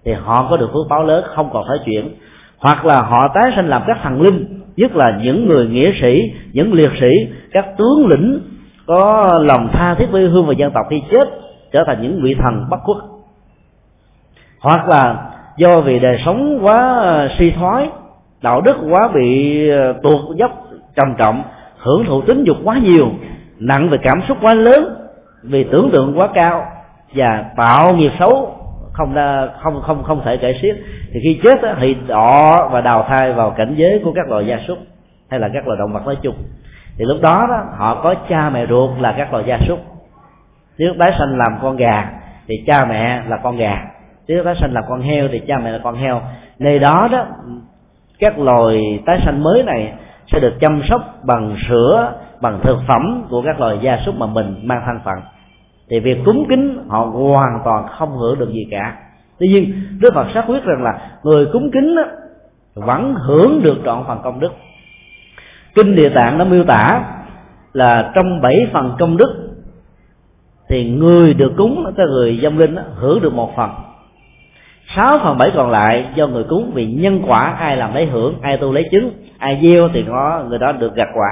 thì họ có được phước báo lớn, không còn phải chuyển. Hoặc là họ tái sanh làm các thần linh nhất là những người nghĩa sĩ, những liệt sĩ, các tướng lĩnh có lòng tha thiết với hương và dân tộc khi chết, trở thành những vị thần bất khuất hoặc là do vì đời sống quá à, suy thoái, đạo đức quá bị à, tuột dốc, trầm trọng, hưởng thụ tính dục quá nhiều, nặng về cảm xúc quá lớn, vì tưởng tượng quá cao và tạo nghiệp xấu không không không không thể kể xiết. Thì khi chết thì đọ và đào thai vào cảnh giới của các loài gia súc hay là các loài động vật nói chung. Thì lúc đó, đó họ có cha mẹ ruột là các loài gia súc. Nếu tái sanh làm con gà thì cha mẹ là con gà. Nếu tái sanh làm con heo thì cha mẹ là con heo. Nơi đó đó các loài tái sanh mới này sẽ được chăm sóc bằng sữa bằng thực phẩm của các loài gia súc mà mình mang thân phận thì việc cúng kính họ hoàn toàn không hưởng được gì cả. Tuy nhiên đức phật xác quyết rằng là người cúng kính đó, vẫn hưởng được trọn phần công đức. Kinh địa tạng nó miêu tả là trong bảy phần công đức thì người được cúng cái người dâm linh đó, hưởng được một phần. Sáu phần bảy còn lại do người cúng vì nhân quả ai làm lấy hưởng ai tu lấy chứng ai gieo thì có người đó được gặt quả.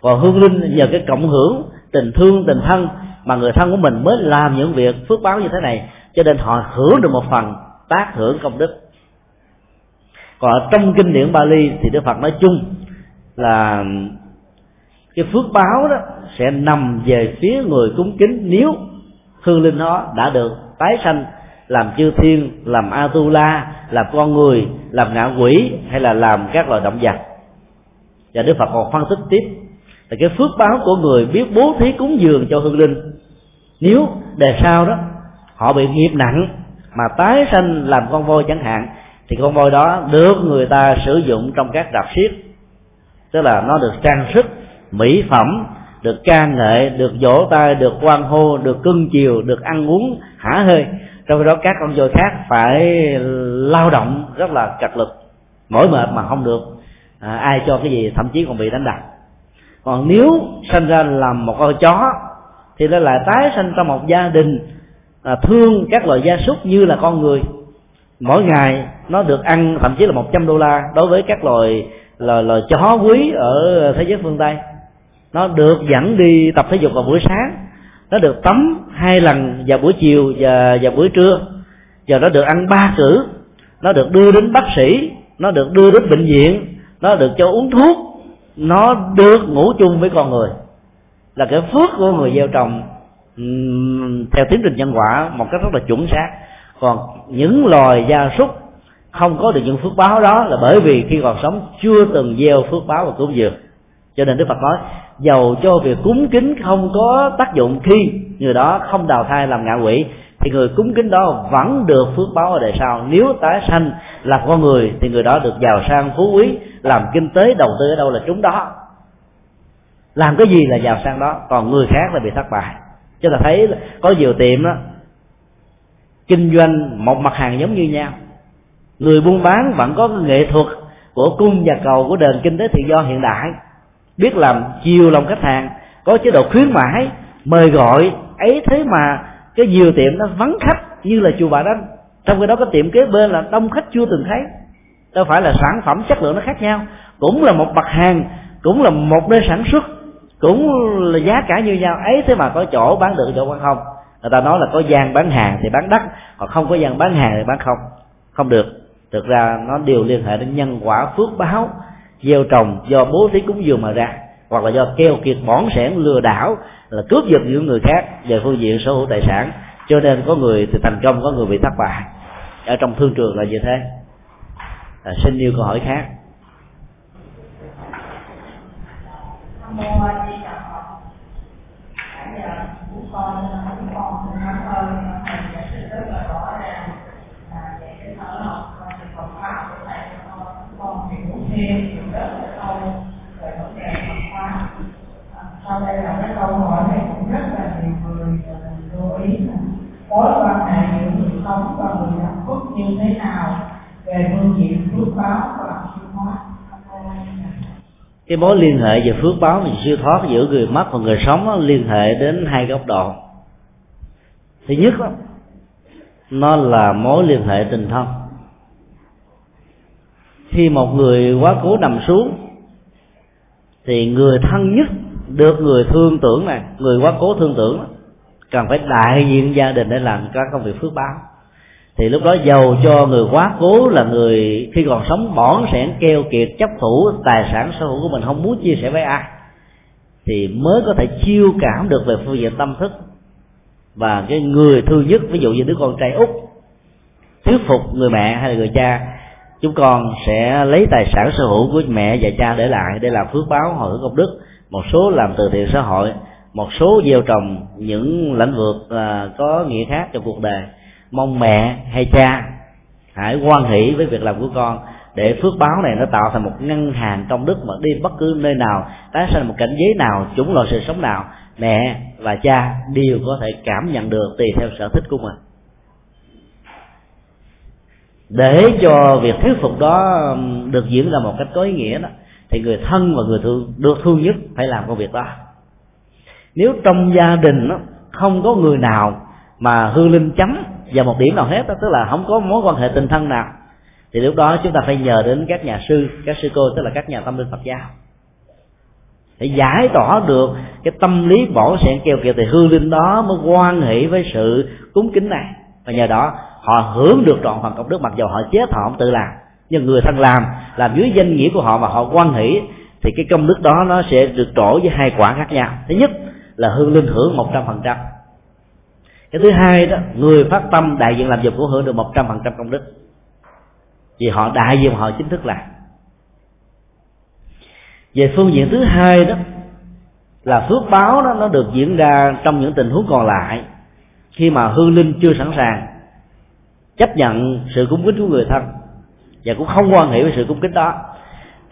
Còn hương linh nhờ cái cộng hưởng tình thương, tình thân mà người thân của mình mới làm những việc phước báo như thế này, cho nên họ hưởng được một phần tác hưởng công đức. Còn ở trong kinh điển Bali thì Đức Phật nói chung là cái phước báo đó sẽ nằm về phía người cúng kính nếu hương linh đó đã được tái sanh, làm chư thiên, làm atula, làm con người, làm ngạ quỷ hay là làm các loài động vật. Và đức phật còn phân tích tiếp là cái phước báo của người biết bố thí cúng dường cho hương linh. Nếu đề sau đó họ bị nghiệp nặng mà tái sanh làm con voi chẳng hạn thì con voi đó được người ta sử dụng trong các rạp xiếc, tức là nó được trang sức mỹ phẩm được ca ngợi được vỗ tay được quan hô được cưng chiều được ăn uống hả hơi trong khi đó các con voi khác phải lao động rất là cật lực mỏi mệt mà không được à, ai cho cái gì thậm chí còn bị đánh đập còn nếu sinh ra làm một con chó thì nó lại tái sinh trong một gia đình à, thương các loài gia súc như là con người. Mỗi ngày nó được ăn thậm chí là 100 đô la đối với các loài loài, loài chó quý ở thế giới phương tây. Nó được dẫn đi tập thể dục vào buổi sáng. Nó được tắm hai lần vào buổi chiều và vào buổi trưa. Giờ nó được ăn ba cử. Nó được đưa đến bác sĩ. Nó được đưa đến bệnh viện. Nó được cho uống thuốc nó được ngủ chung với con người. Là cái phước của người gieo trồng ừ, theo tiến trình nhân quả một cách rất là chuẩn xác. Còn những loài gia súc không có được những phước báo đó là bởi vì khi còn sống chưa từng gieo phước báo và cúng dường. Cho nên đức phật nói, dầu cho việc cúng kính không có tác dụng khi người đó không đào thai làm ngạ quỷ, thì người cúng kính đó vẫn được phước báo ở đời sau. Nếu tái sanh là con người, thì người đó được giàu sang phú quý làm kinh tế, đầu tư ở đâu là chúng đó. Làm cái gì là giàu sang đó. Còn người khác là bị thất bại. Cho ta thấy có nhiều tiệm đó, kinh doanh một mặt hàng giống như nhau. Người buôn bán vẫn có cái nghệ thuật của cung và cầu của nền kinh tế tự do hiện đại. Biết làm chiều lòng khách hàng, có chế độ khuyến mãi, mời gọi, ấy thế mà cái nhiều tiệm nó vắng khách như là chùa bà đanh. Trong khi đó có tiệm kế bên là đông khách chưa từng thấy đâu phải là sản phẩm chất lượng nó khác nhau. Cũng là một mặt hàng, cũng là một nơi sản xuất, cũng là giá cả như nhau. Ấy thế mà có chỗ bán được, chỗ bán không? Người ta nói là có gian bán hàng thì bán đắt, còn không có gian bán hàng thì bán không. Không được. Thực ra nó đều liên hệ đến nhân quả phước báo, gieo trồng do bố thí cúng dường mà ra, hoặc là do keo kiệt bỏn sẻn lừa đảo, là cướp giật những người khác về phương diện sở hữu tài sản. Cho nên có người thì thành công, có người bị thất bại. Ở trong thương trường là như thế à, xin yêu câu hỏi khác. Con rất là cái con rất là sau đây là câu hỏi này cũng rất là nhiều người lưu ý mối quan hệ giữa người sống và người làm phước như thế nào về phương diện phước báo và siêu thoát cái mối liên hệ về phước báo và siêu thoát giữa người mất và người sống liên hệ đến hai góc độ. Thứ nhất đó, nó là mối liên hệ tình thân. Khi một người quá cố nằm xuống thì người thân nhất được người thương tưởng này người quá cố thương tưởng cần phải đại diện gia đình để làm các công việc phước báo thì lúc đó giàu cho người quá cố là người khi còn sống bỏn sẻn keo kiệt, chấp thủ tài sản sở hữu của mình, không muốn chia sẻ với ai. Thì mới có thể chiêu cảm được về phương diện tâm thức. Và cái người thương nhất, ví dụ như đứa con trai út, thuyết phục người mẹ hay là người cha, chúng con sẽ lấy tài sản sở hữu của mẹ và cha để lại để làm phước báo hồi hướng công đức. Một số làm từ thiện xã hội, một số gieo trồng những lĩnh vực à, có nghĩa khác trong cuộc đời mong mẹ hay cha hãy quan hỷ với việc làm của con để phước báo này nó tạo thành một ngân hàng công đức mà đi bất cứ nơi nào tái sinh một cảnh giới nào chủng loại sự sống nào mẹ và cha đều có thể cảm nhận được tùy theo sở thích của mình. Để cho việc thuyết phục đó được diễn ra một cách có ý nghĩa đó thì người thân và người thương được thương nhất phải làm công việc đó. Nếu trong gia đình đó, không có người nào mà hương linh chấm vào một điểm nào hết đó, tức là không có mối quan hệ tình thân nào. Thì lúc đó chúng ta phải nhờ đến các nhà sư các sư cô tức là các nhà tâm linh phật giáo. Để giải tỏa được cái tâm lý bỏ sẹn keo kiệt thì hương linh đó mới quan hệ với sự cúng kính này. Và nhờ đó họ hưởng được trọn phần công đức mặc dù họ chết họ không tự làm. Nhưng người thân làm làm dưới danh nghĩa của họ mà họ quan hỷ thì cái công đức đó nó sẽ được trổ với hai quả khác nhau. Thứ nhất là hương linh hưởng một trăm phần trăm cái thứ hai đó, người phát tâm đại diện làm việc của hưởng được một trăm phần trăm công đức. Vì họ đại diện, họ chính thức làm. Về phương diện thứ hai đó, là phước báo đó, nó được diễn ra trong những tình huống còn lại. Khi mà hương linh chưa sẵn sàng, chấp nhận sự cúng kính của người thân, và cũng không quan hệ với sự cúng kính đó,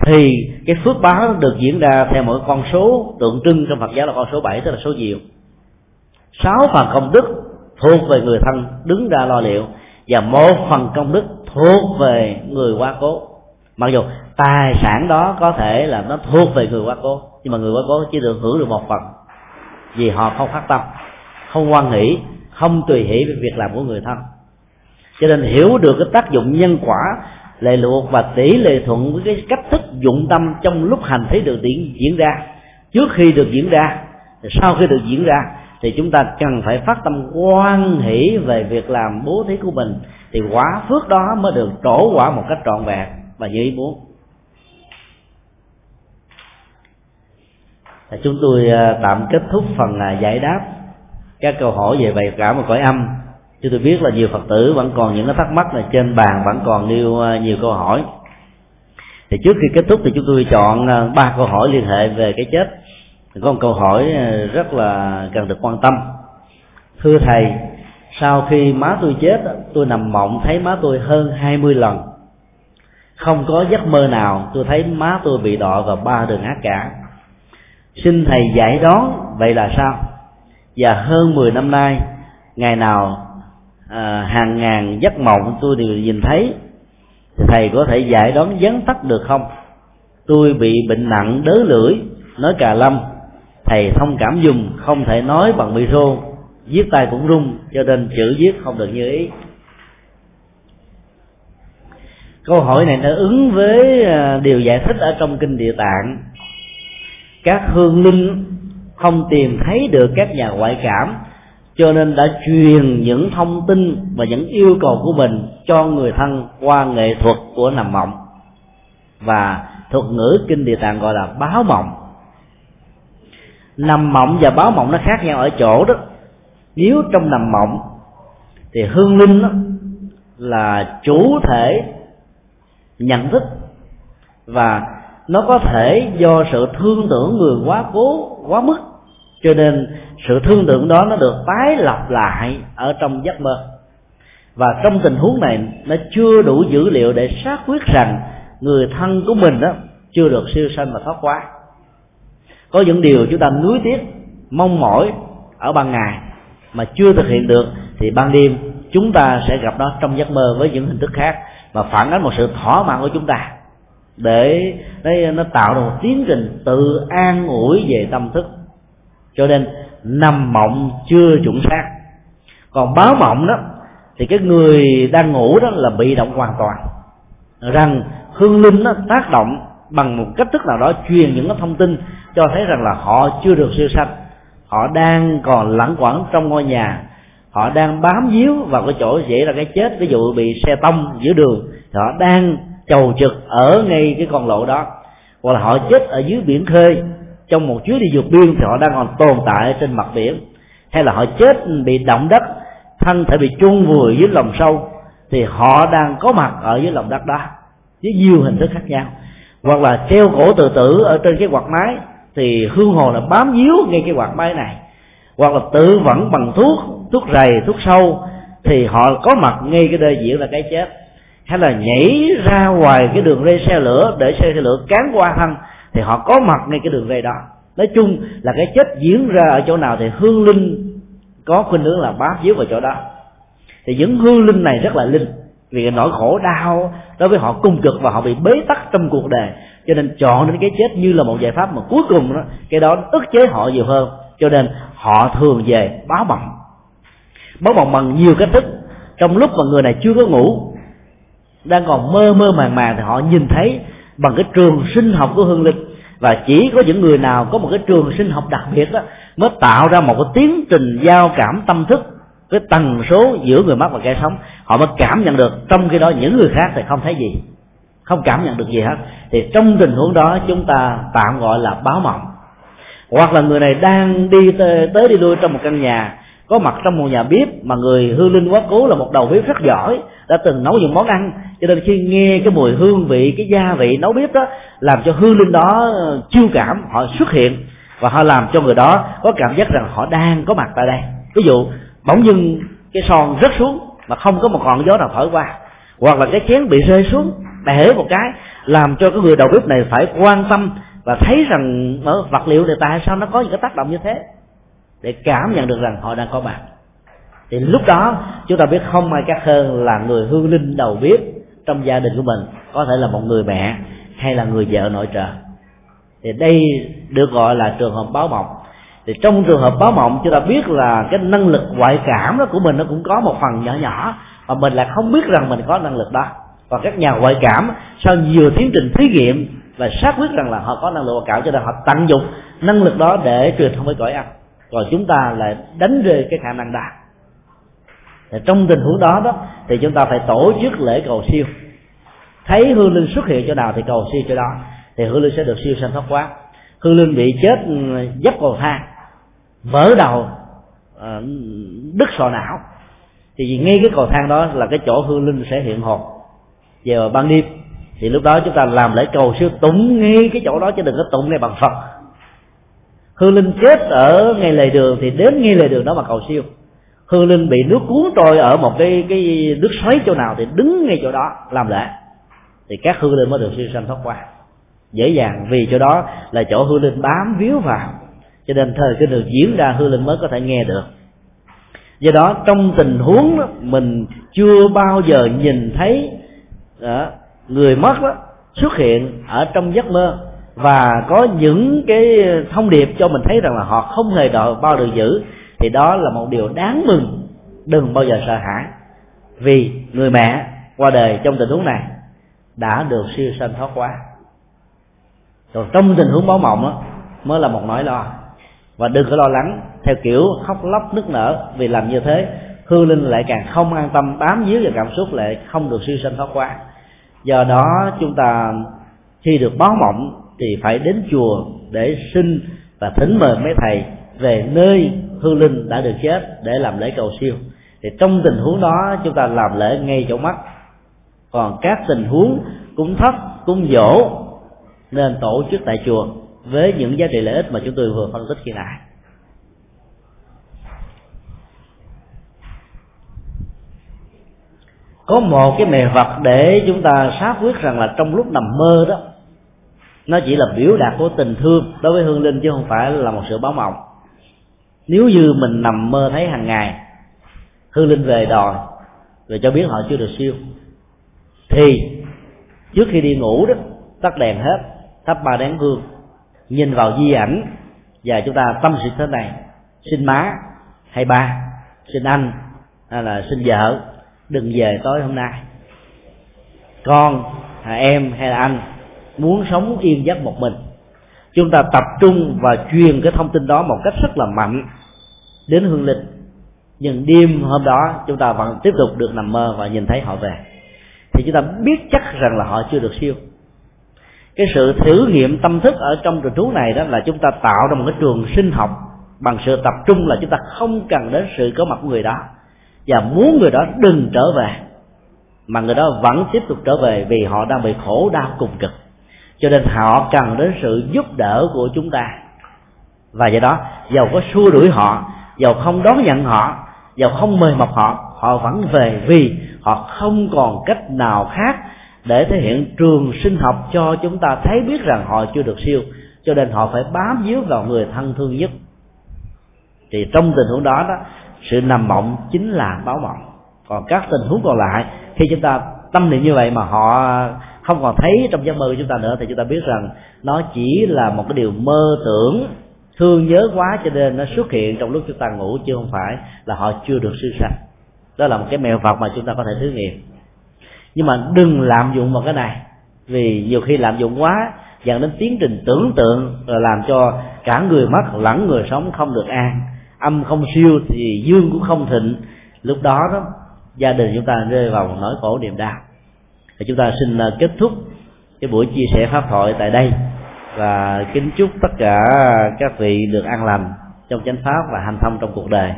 thì cái phước báo được diễn ra theo một con số tượng trưng trong Phật giáo là con số 7 tức là số nhiều. Sáu phần công đức thuộc về người thân đứng ra lo liệu, và một phần công đức thuộc về người quá cố. Mặc dù tài sản đó có thể là nó thuộc về người quá cố, nhưng mà người quá cố chỉ được hưởng được một phần, vì họ không phát tâm, không quan nghĩ không tùy hỷ với việc làm của người thân. Cho nên hiểu được cái tác dụng nhân quả, lệ luộc và tỷ lệ thuận với cái cách thức dụng tâm trong lúc hành thế được diễn diễn ra, trước khi được diễn ra sau khi được diễn ra thì chúng ta cần phải phát tâm quan hỷ về việc làm bố thí của mình. Thì quả phước đó mới được trổ quả một cách trọn vẹn và như ý muốn. Chúng tôi à, tạm kết thúc phần à, giải đáp các câu hỏi về bài cả một cõi âm. Chúng tôi biết là nhiều phật tử vẫn còn những cái thắc mắc là trên bàn, vẫn còn nêu à, nhiều câu hỏi. Thì trước khi kết thúc thì chúng tôi chọn ba câu hỏi liên hệ về cái chết có một câu hỏi ờ, rất là cần được quan tâm. Thưa thầy sau khi má tôi chết tôi nằm mộng thấy má tôi hơn 20 lần. Không có giấc mơ nào tôi thấy má tôi bị đọa vào ba đường ác cả. Xin thầy giải đón vậy là sao? Và hơn 10 năm nay ngày nào à, hàng ngàn giấc mộng tôi đều nhìn thấy thì thầy có thể giải đón dấn tắt được không? Tôi bị bệnh nặng đớ lưỡi nói cà lâm thầy thông cảm dùng, không thể nói bằng micro. Viết tay cũng rung, cho nên chữ viết không được như ý. Câu hỏi này nó ứng với à, điều giải thích ở trong kinh địa tạng. Các hương linh không tìm thấy được các nhà ngoại cảm, cho nên đã truyền những thông tin và những yêu cầu của mình cho người thân qua nghệ thuật của nằm mộng. Và thuật ngữ kinh địa tạng gọi là báo mộng nằm mộng và báo mộng nó khác nhau ở chỗ đó. Nếu trong nằm mộng thì hương linh đó là chủ thể nhận thức và nó có thể do sự thương tưởng người quá cố, quá mức. Cho nên sự thương tưởng đó nó được tái lập lại ở trong giấc mơ. Và trong tình huống này nó chưa đủ dữ liệu để xác quyết rằng người thân của mình đó chưa được siêu sanh và thoát quá có những điều chúng ta nuối tiếc, mong mỏi ở ban ngày mà chưa thực hiện được thì ban đêm chúng ta sẽ gặp nó trong giấc mơ với những hình thức khác và phản ánh một sự thỏa mãn của chúng ta. Để nó tạo ra một tiến trình tự an ủi về tâm thức. Cho nên nằm mộng chưa chuẩn xác. Còn báo mộng đó, thì cái người đang ngủ đó là bị động hoàn toàn. Rằng hương linh nó tác động bằng một cách thức nào đó truyền những cái thông tin cho thấy rằng là họ chưa được siêu sanh. Họ đang còn lẳng quẩn trong ngôi nhà. Họ đang bám víu vào cái chỗ dễ là cái chết. Ví dụ bị xe tông giữa đường, thì họ đang chầu trực ở ngay cái con lộ đó. Hoặc là họ chết ở dưới biển khơi, trong một chuyến đi vượt biên, thì họ đang còn tồn tại trên mặt biển. Hay là họ chết bị động đất, thân thể bị chôn vùi dưới lòng sâu, thì họ đang có mặt ở dưới lòng đất đó, với nhiều hình thức khác nhau. Hoặc là treo cổ tự tử ở trên cái quạt máy thì hương hồn là bám víu ngay cái quạt máy này. Hoặc là tự vẫn bằng thuốc thuốc rầy thuốc sâu thì họ có mặt ngay cái nơi diễn là cái chết. Hay là nhảy ra ngoài cái đường ray xe lửa để xe, xe lửa cán qua thân thì họ có mặt ngay cái đường ray đó. Nói chung là cái chết diễn ra ở chỗ nào thì hương linh có khuynh hướng là bám víu vào chỗ đó. Thì những hương linh này rất là linh vì cái nỗi khổ đau đối với họ cung cực và họ bị bế tắc trong cuộc đời cho nên chọn đến cái chết như là một giải pháp mà cuối cùng đó, cái đó ức chế họ nhiều hơn. Cho nên họ thường về báo mộng báo mộng bằng nhiều cách thức. Trong lúc mà người này chưa có ngủ, đang còn mơ mơ màng màng thì họ nhìn thấy bằng cái trường sinh học của hương linh và chỉ có những người nào có một cái trường sinh học đặc biệt đó mới tạo ra một cái tiến trình giao cảm tâm thức, cái tần số giữa người mất và kẻ sống. Họ mới cảm nhận được trong khi đó những người khác thì không thấy gì không cảm nhận được gì hết. Thì trong tình huống đó chúng ta tạm gọi là báo mộng. Hoặc là người này đang đi tới, đi lui trong một căn nhà có mặt trong một nhà bếp mà người hương linh quá cố là một đầu bếp rất giỏi đã từng nấu những món ăn. Cho nên khi nghe cái mùi hương vị cái gia vị nấu bếp đó làm cho hương linh đó ờ, chiêu cảm họ xuất hiện. Và họ làm cho người đó có cảm giác rằng họ đang có mặt tại đây. Ví dụ bỗng dưng cái son rớt xuống mà không có một ngọn gió nào thổi qua. Hoặc là cái chén bị rơi xuống bể một cái, làm cho cái người đầu bếp này phải quan tâm và thấy rằng ở vật liệu này tại sao nó có những cái tác động như thế? Để cảm nhận được rằng họ đang có bạn thì lúc đó, chúng ta biết không ai khác hơn là người hương linh đầu bếp trong gia đình của mình. Có thể là một người mẹ hay là người vợ nội trợ. Thì đây được gọi là trường hợp báo mộng. Thì trong trường hợp báo mộng, chúng ta biết là cái năng lực ngoại cảm đó của mình nó cũng có một phần nhỏ nhỏ, mà mình lại không biết rằng mình có năng lực đó và các nhà ngoại cảm sau nhiều tiến trình thí nghiệm và xác quyết rằng là họ có năng lực ngoại cảm cho nên họ tận dụng năng lực đó để truyền thông với cõi âm. Còn chúng ta lại đánh rơi cái khả năng đó. Thì trong tình huống đó đó, thì chúng ta phải tổ chức lễ cầu siêu. Thấy hương linh xuất hiện chỗ nào thì cầu siêu chỗ đó, thì hương linh sẽ được siêu sanh thoát quá hương linh bị chết ừ, dấp cầu thang vỡ đầu ờ, đứt sọ não. Thì ngay cái cầu thang đó là cái chỗ hương linh sẽ hiện hồn vào ban đêm. Thì lúc đó chúng ta làm lễ cầu siêu tụng ngay cái chỗ đó chứ đừng có tụng ngay bằng phật. Hương linh chết ở ngay lề đường thì đến ngay lề đường đó mà cầu siêu. Hương linh bị nước cuốn trôi ở một cái cái nước xoáy chỗ nào thì đứng ngay chỗ đó làm lễ. Thì các hương linh mới được siêu sanh thoát qua. Dễ dàng vì chỗ đó là chỗ hương linh bám víu vào. Cho nên thời cái được diễn ra hương linh mới có thể nghe được. Do đó trong tình huống đó, mình chưa bao giờ nhìn thấy đó, người mất đó, xuất hiện ở trong giấc mơ và có những cái thông điệp cho mình thấy rằng là họ không hề đòi bao được giữ thì đó là một điều đáng mừng. Đừng bao giờ sợ hãi vì người mẹ qua đời trong tình huống này đã được siêu sanh thoát quá rồi trong tình huống báo mộng đó, mới là một nỗi lo. Và đừng có lo lắng theo kiểu khóc lóc nức nở vì làm như thế hương linh lại càng không an tâm bám víu vào cảm xúc lại không được siêu sanh thoát qua do đó chúng ta khi được báo mộng thì phải đến chùa để xin và thỉnh mời mấy thầy về nơi hương linh đã được chết để làm lễ cầu siêu. Thì trong tình huống đó chúng ta làm lễ ngay chỗ mắt. Còn các tình huống cúng thấp cúng dỗ nên tổ chức tại chùa với những giá trị lợi ích mà chúng tôi vừa phân tích khi nãy. Có một cái mề vật để chúng ta xác quyết rằng là trong lúc nằm mơ đó, nó chỉ là biểu đạt của tình thương đối với hương linh chứ không phải là một sự báo mộng. Nếu như mình nằm mơ thấy hàng ngày, hương linh về đòi rồi cho biết họ chưa được siêu, thì trước khi đi ngủ đó, tắt đèn hết, thắp ba nén hương, nhìn vào di ảnh và chúng ta tâm sự thế này xin má hay ba? Xin anh hay là xin vợ? Đừng về tối hôm nay. Con à, em hay là anh muốn sống yên giấc một mình. Chúng ta tập trung và truyền cái thông tin đó một cách rất là mạnh đến hương linh. Nhưng đêm hôm đó chúng ta vẫn tiếp tục được nằm mơ và nhìn thấy họ về. Thì chúng ta biết chắc rằng là họ chưa được siêu. Cái sự thử nghiệm tâm thức ở trong trường trú này đó là chúng ta tạo ra một cái trường sinh học bằng sự tập trung là chúng ta không cần đến sự có mặt của người đó và muốn người đó đừng trở về, mà người đó vẫn tiếp tục trở về vì họ đang bị khổ đau cùng cực. Cho nên họ cần đến sự giúp đỡ của chúng ta. Và do đó, dầu có xua đuổi họ, dầu không đón nhận họ, dầu không mời mọc họ họ vẫn về vì họ không còn cách nào khác để thể hiện trường sinh học cho chúng ta thấy biết rằng họ chưa được siêu. Cho nên họ phải bám víu vào người thân thương nhất. Thì trong tình huống đó đó sự nằm mộng chính là báo mộng. Còn các tình huống còn lại, khi chúng ta tâm niệm như vậy mà họ không còn thấy trong giấc mơ của chúng ta nữa, thì chúng ta biết rằng nó chỉ là một cái điều mơ tưởng, thương nhớ quá cho nên nó xuất hiện trong lúc chúng ta ngủ, chứ không phải là họ chưa được siêu sanh đó là một cái mèo Phật mà chúng ta có thể thử nghiệm. Nhưng mà đừng lạm dụng vào cái này, vì nhiều khi lạm dụng quá, dẫn đến tiến trình tưởng tượng rồi làm cho cả người mất lẫn người sống không được an âm không siêu thì dương cũng không thịnh. Lúc đó đó, gia đình chúng ta rơi vào nỗi khổ niềm đau. Thì chúng ta xin à, kết thúc cái buổi chia sẻ pháp thoại tại đây và kính chúc tất cả các vị được an lành trong chánh pháp và hành thông trong cuộc đời.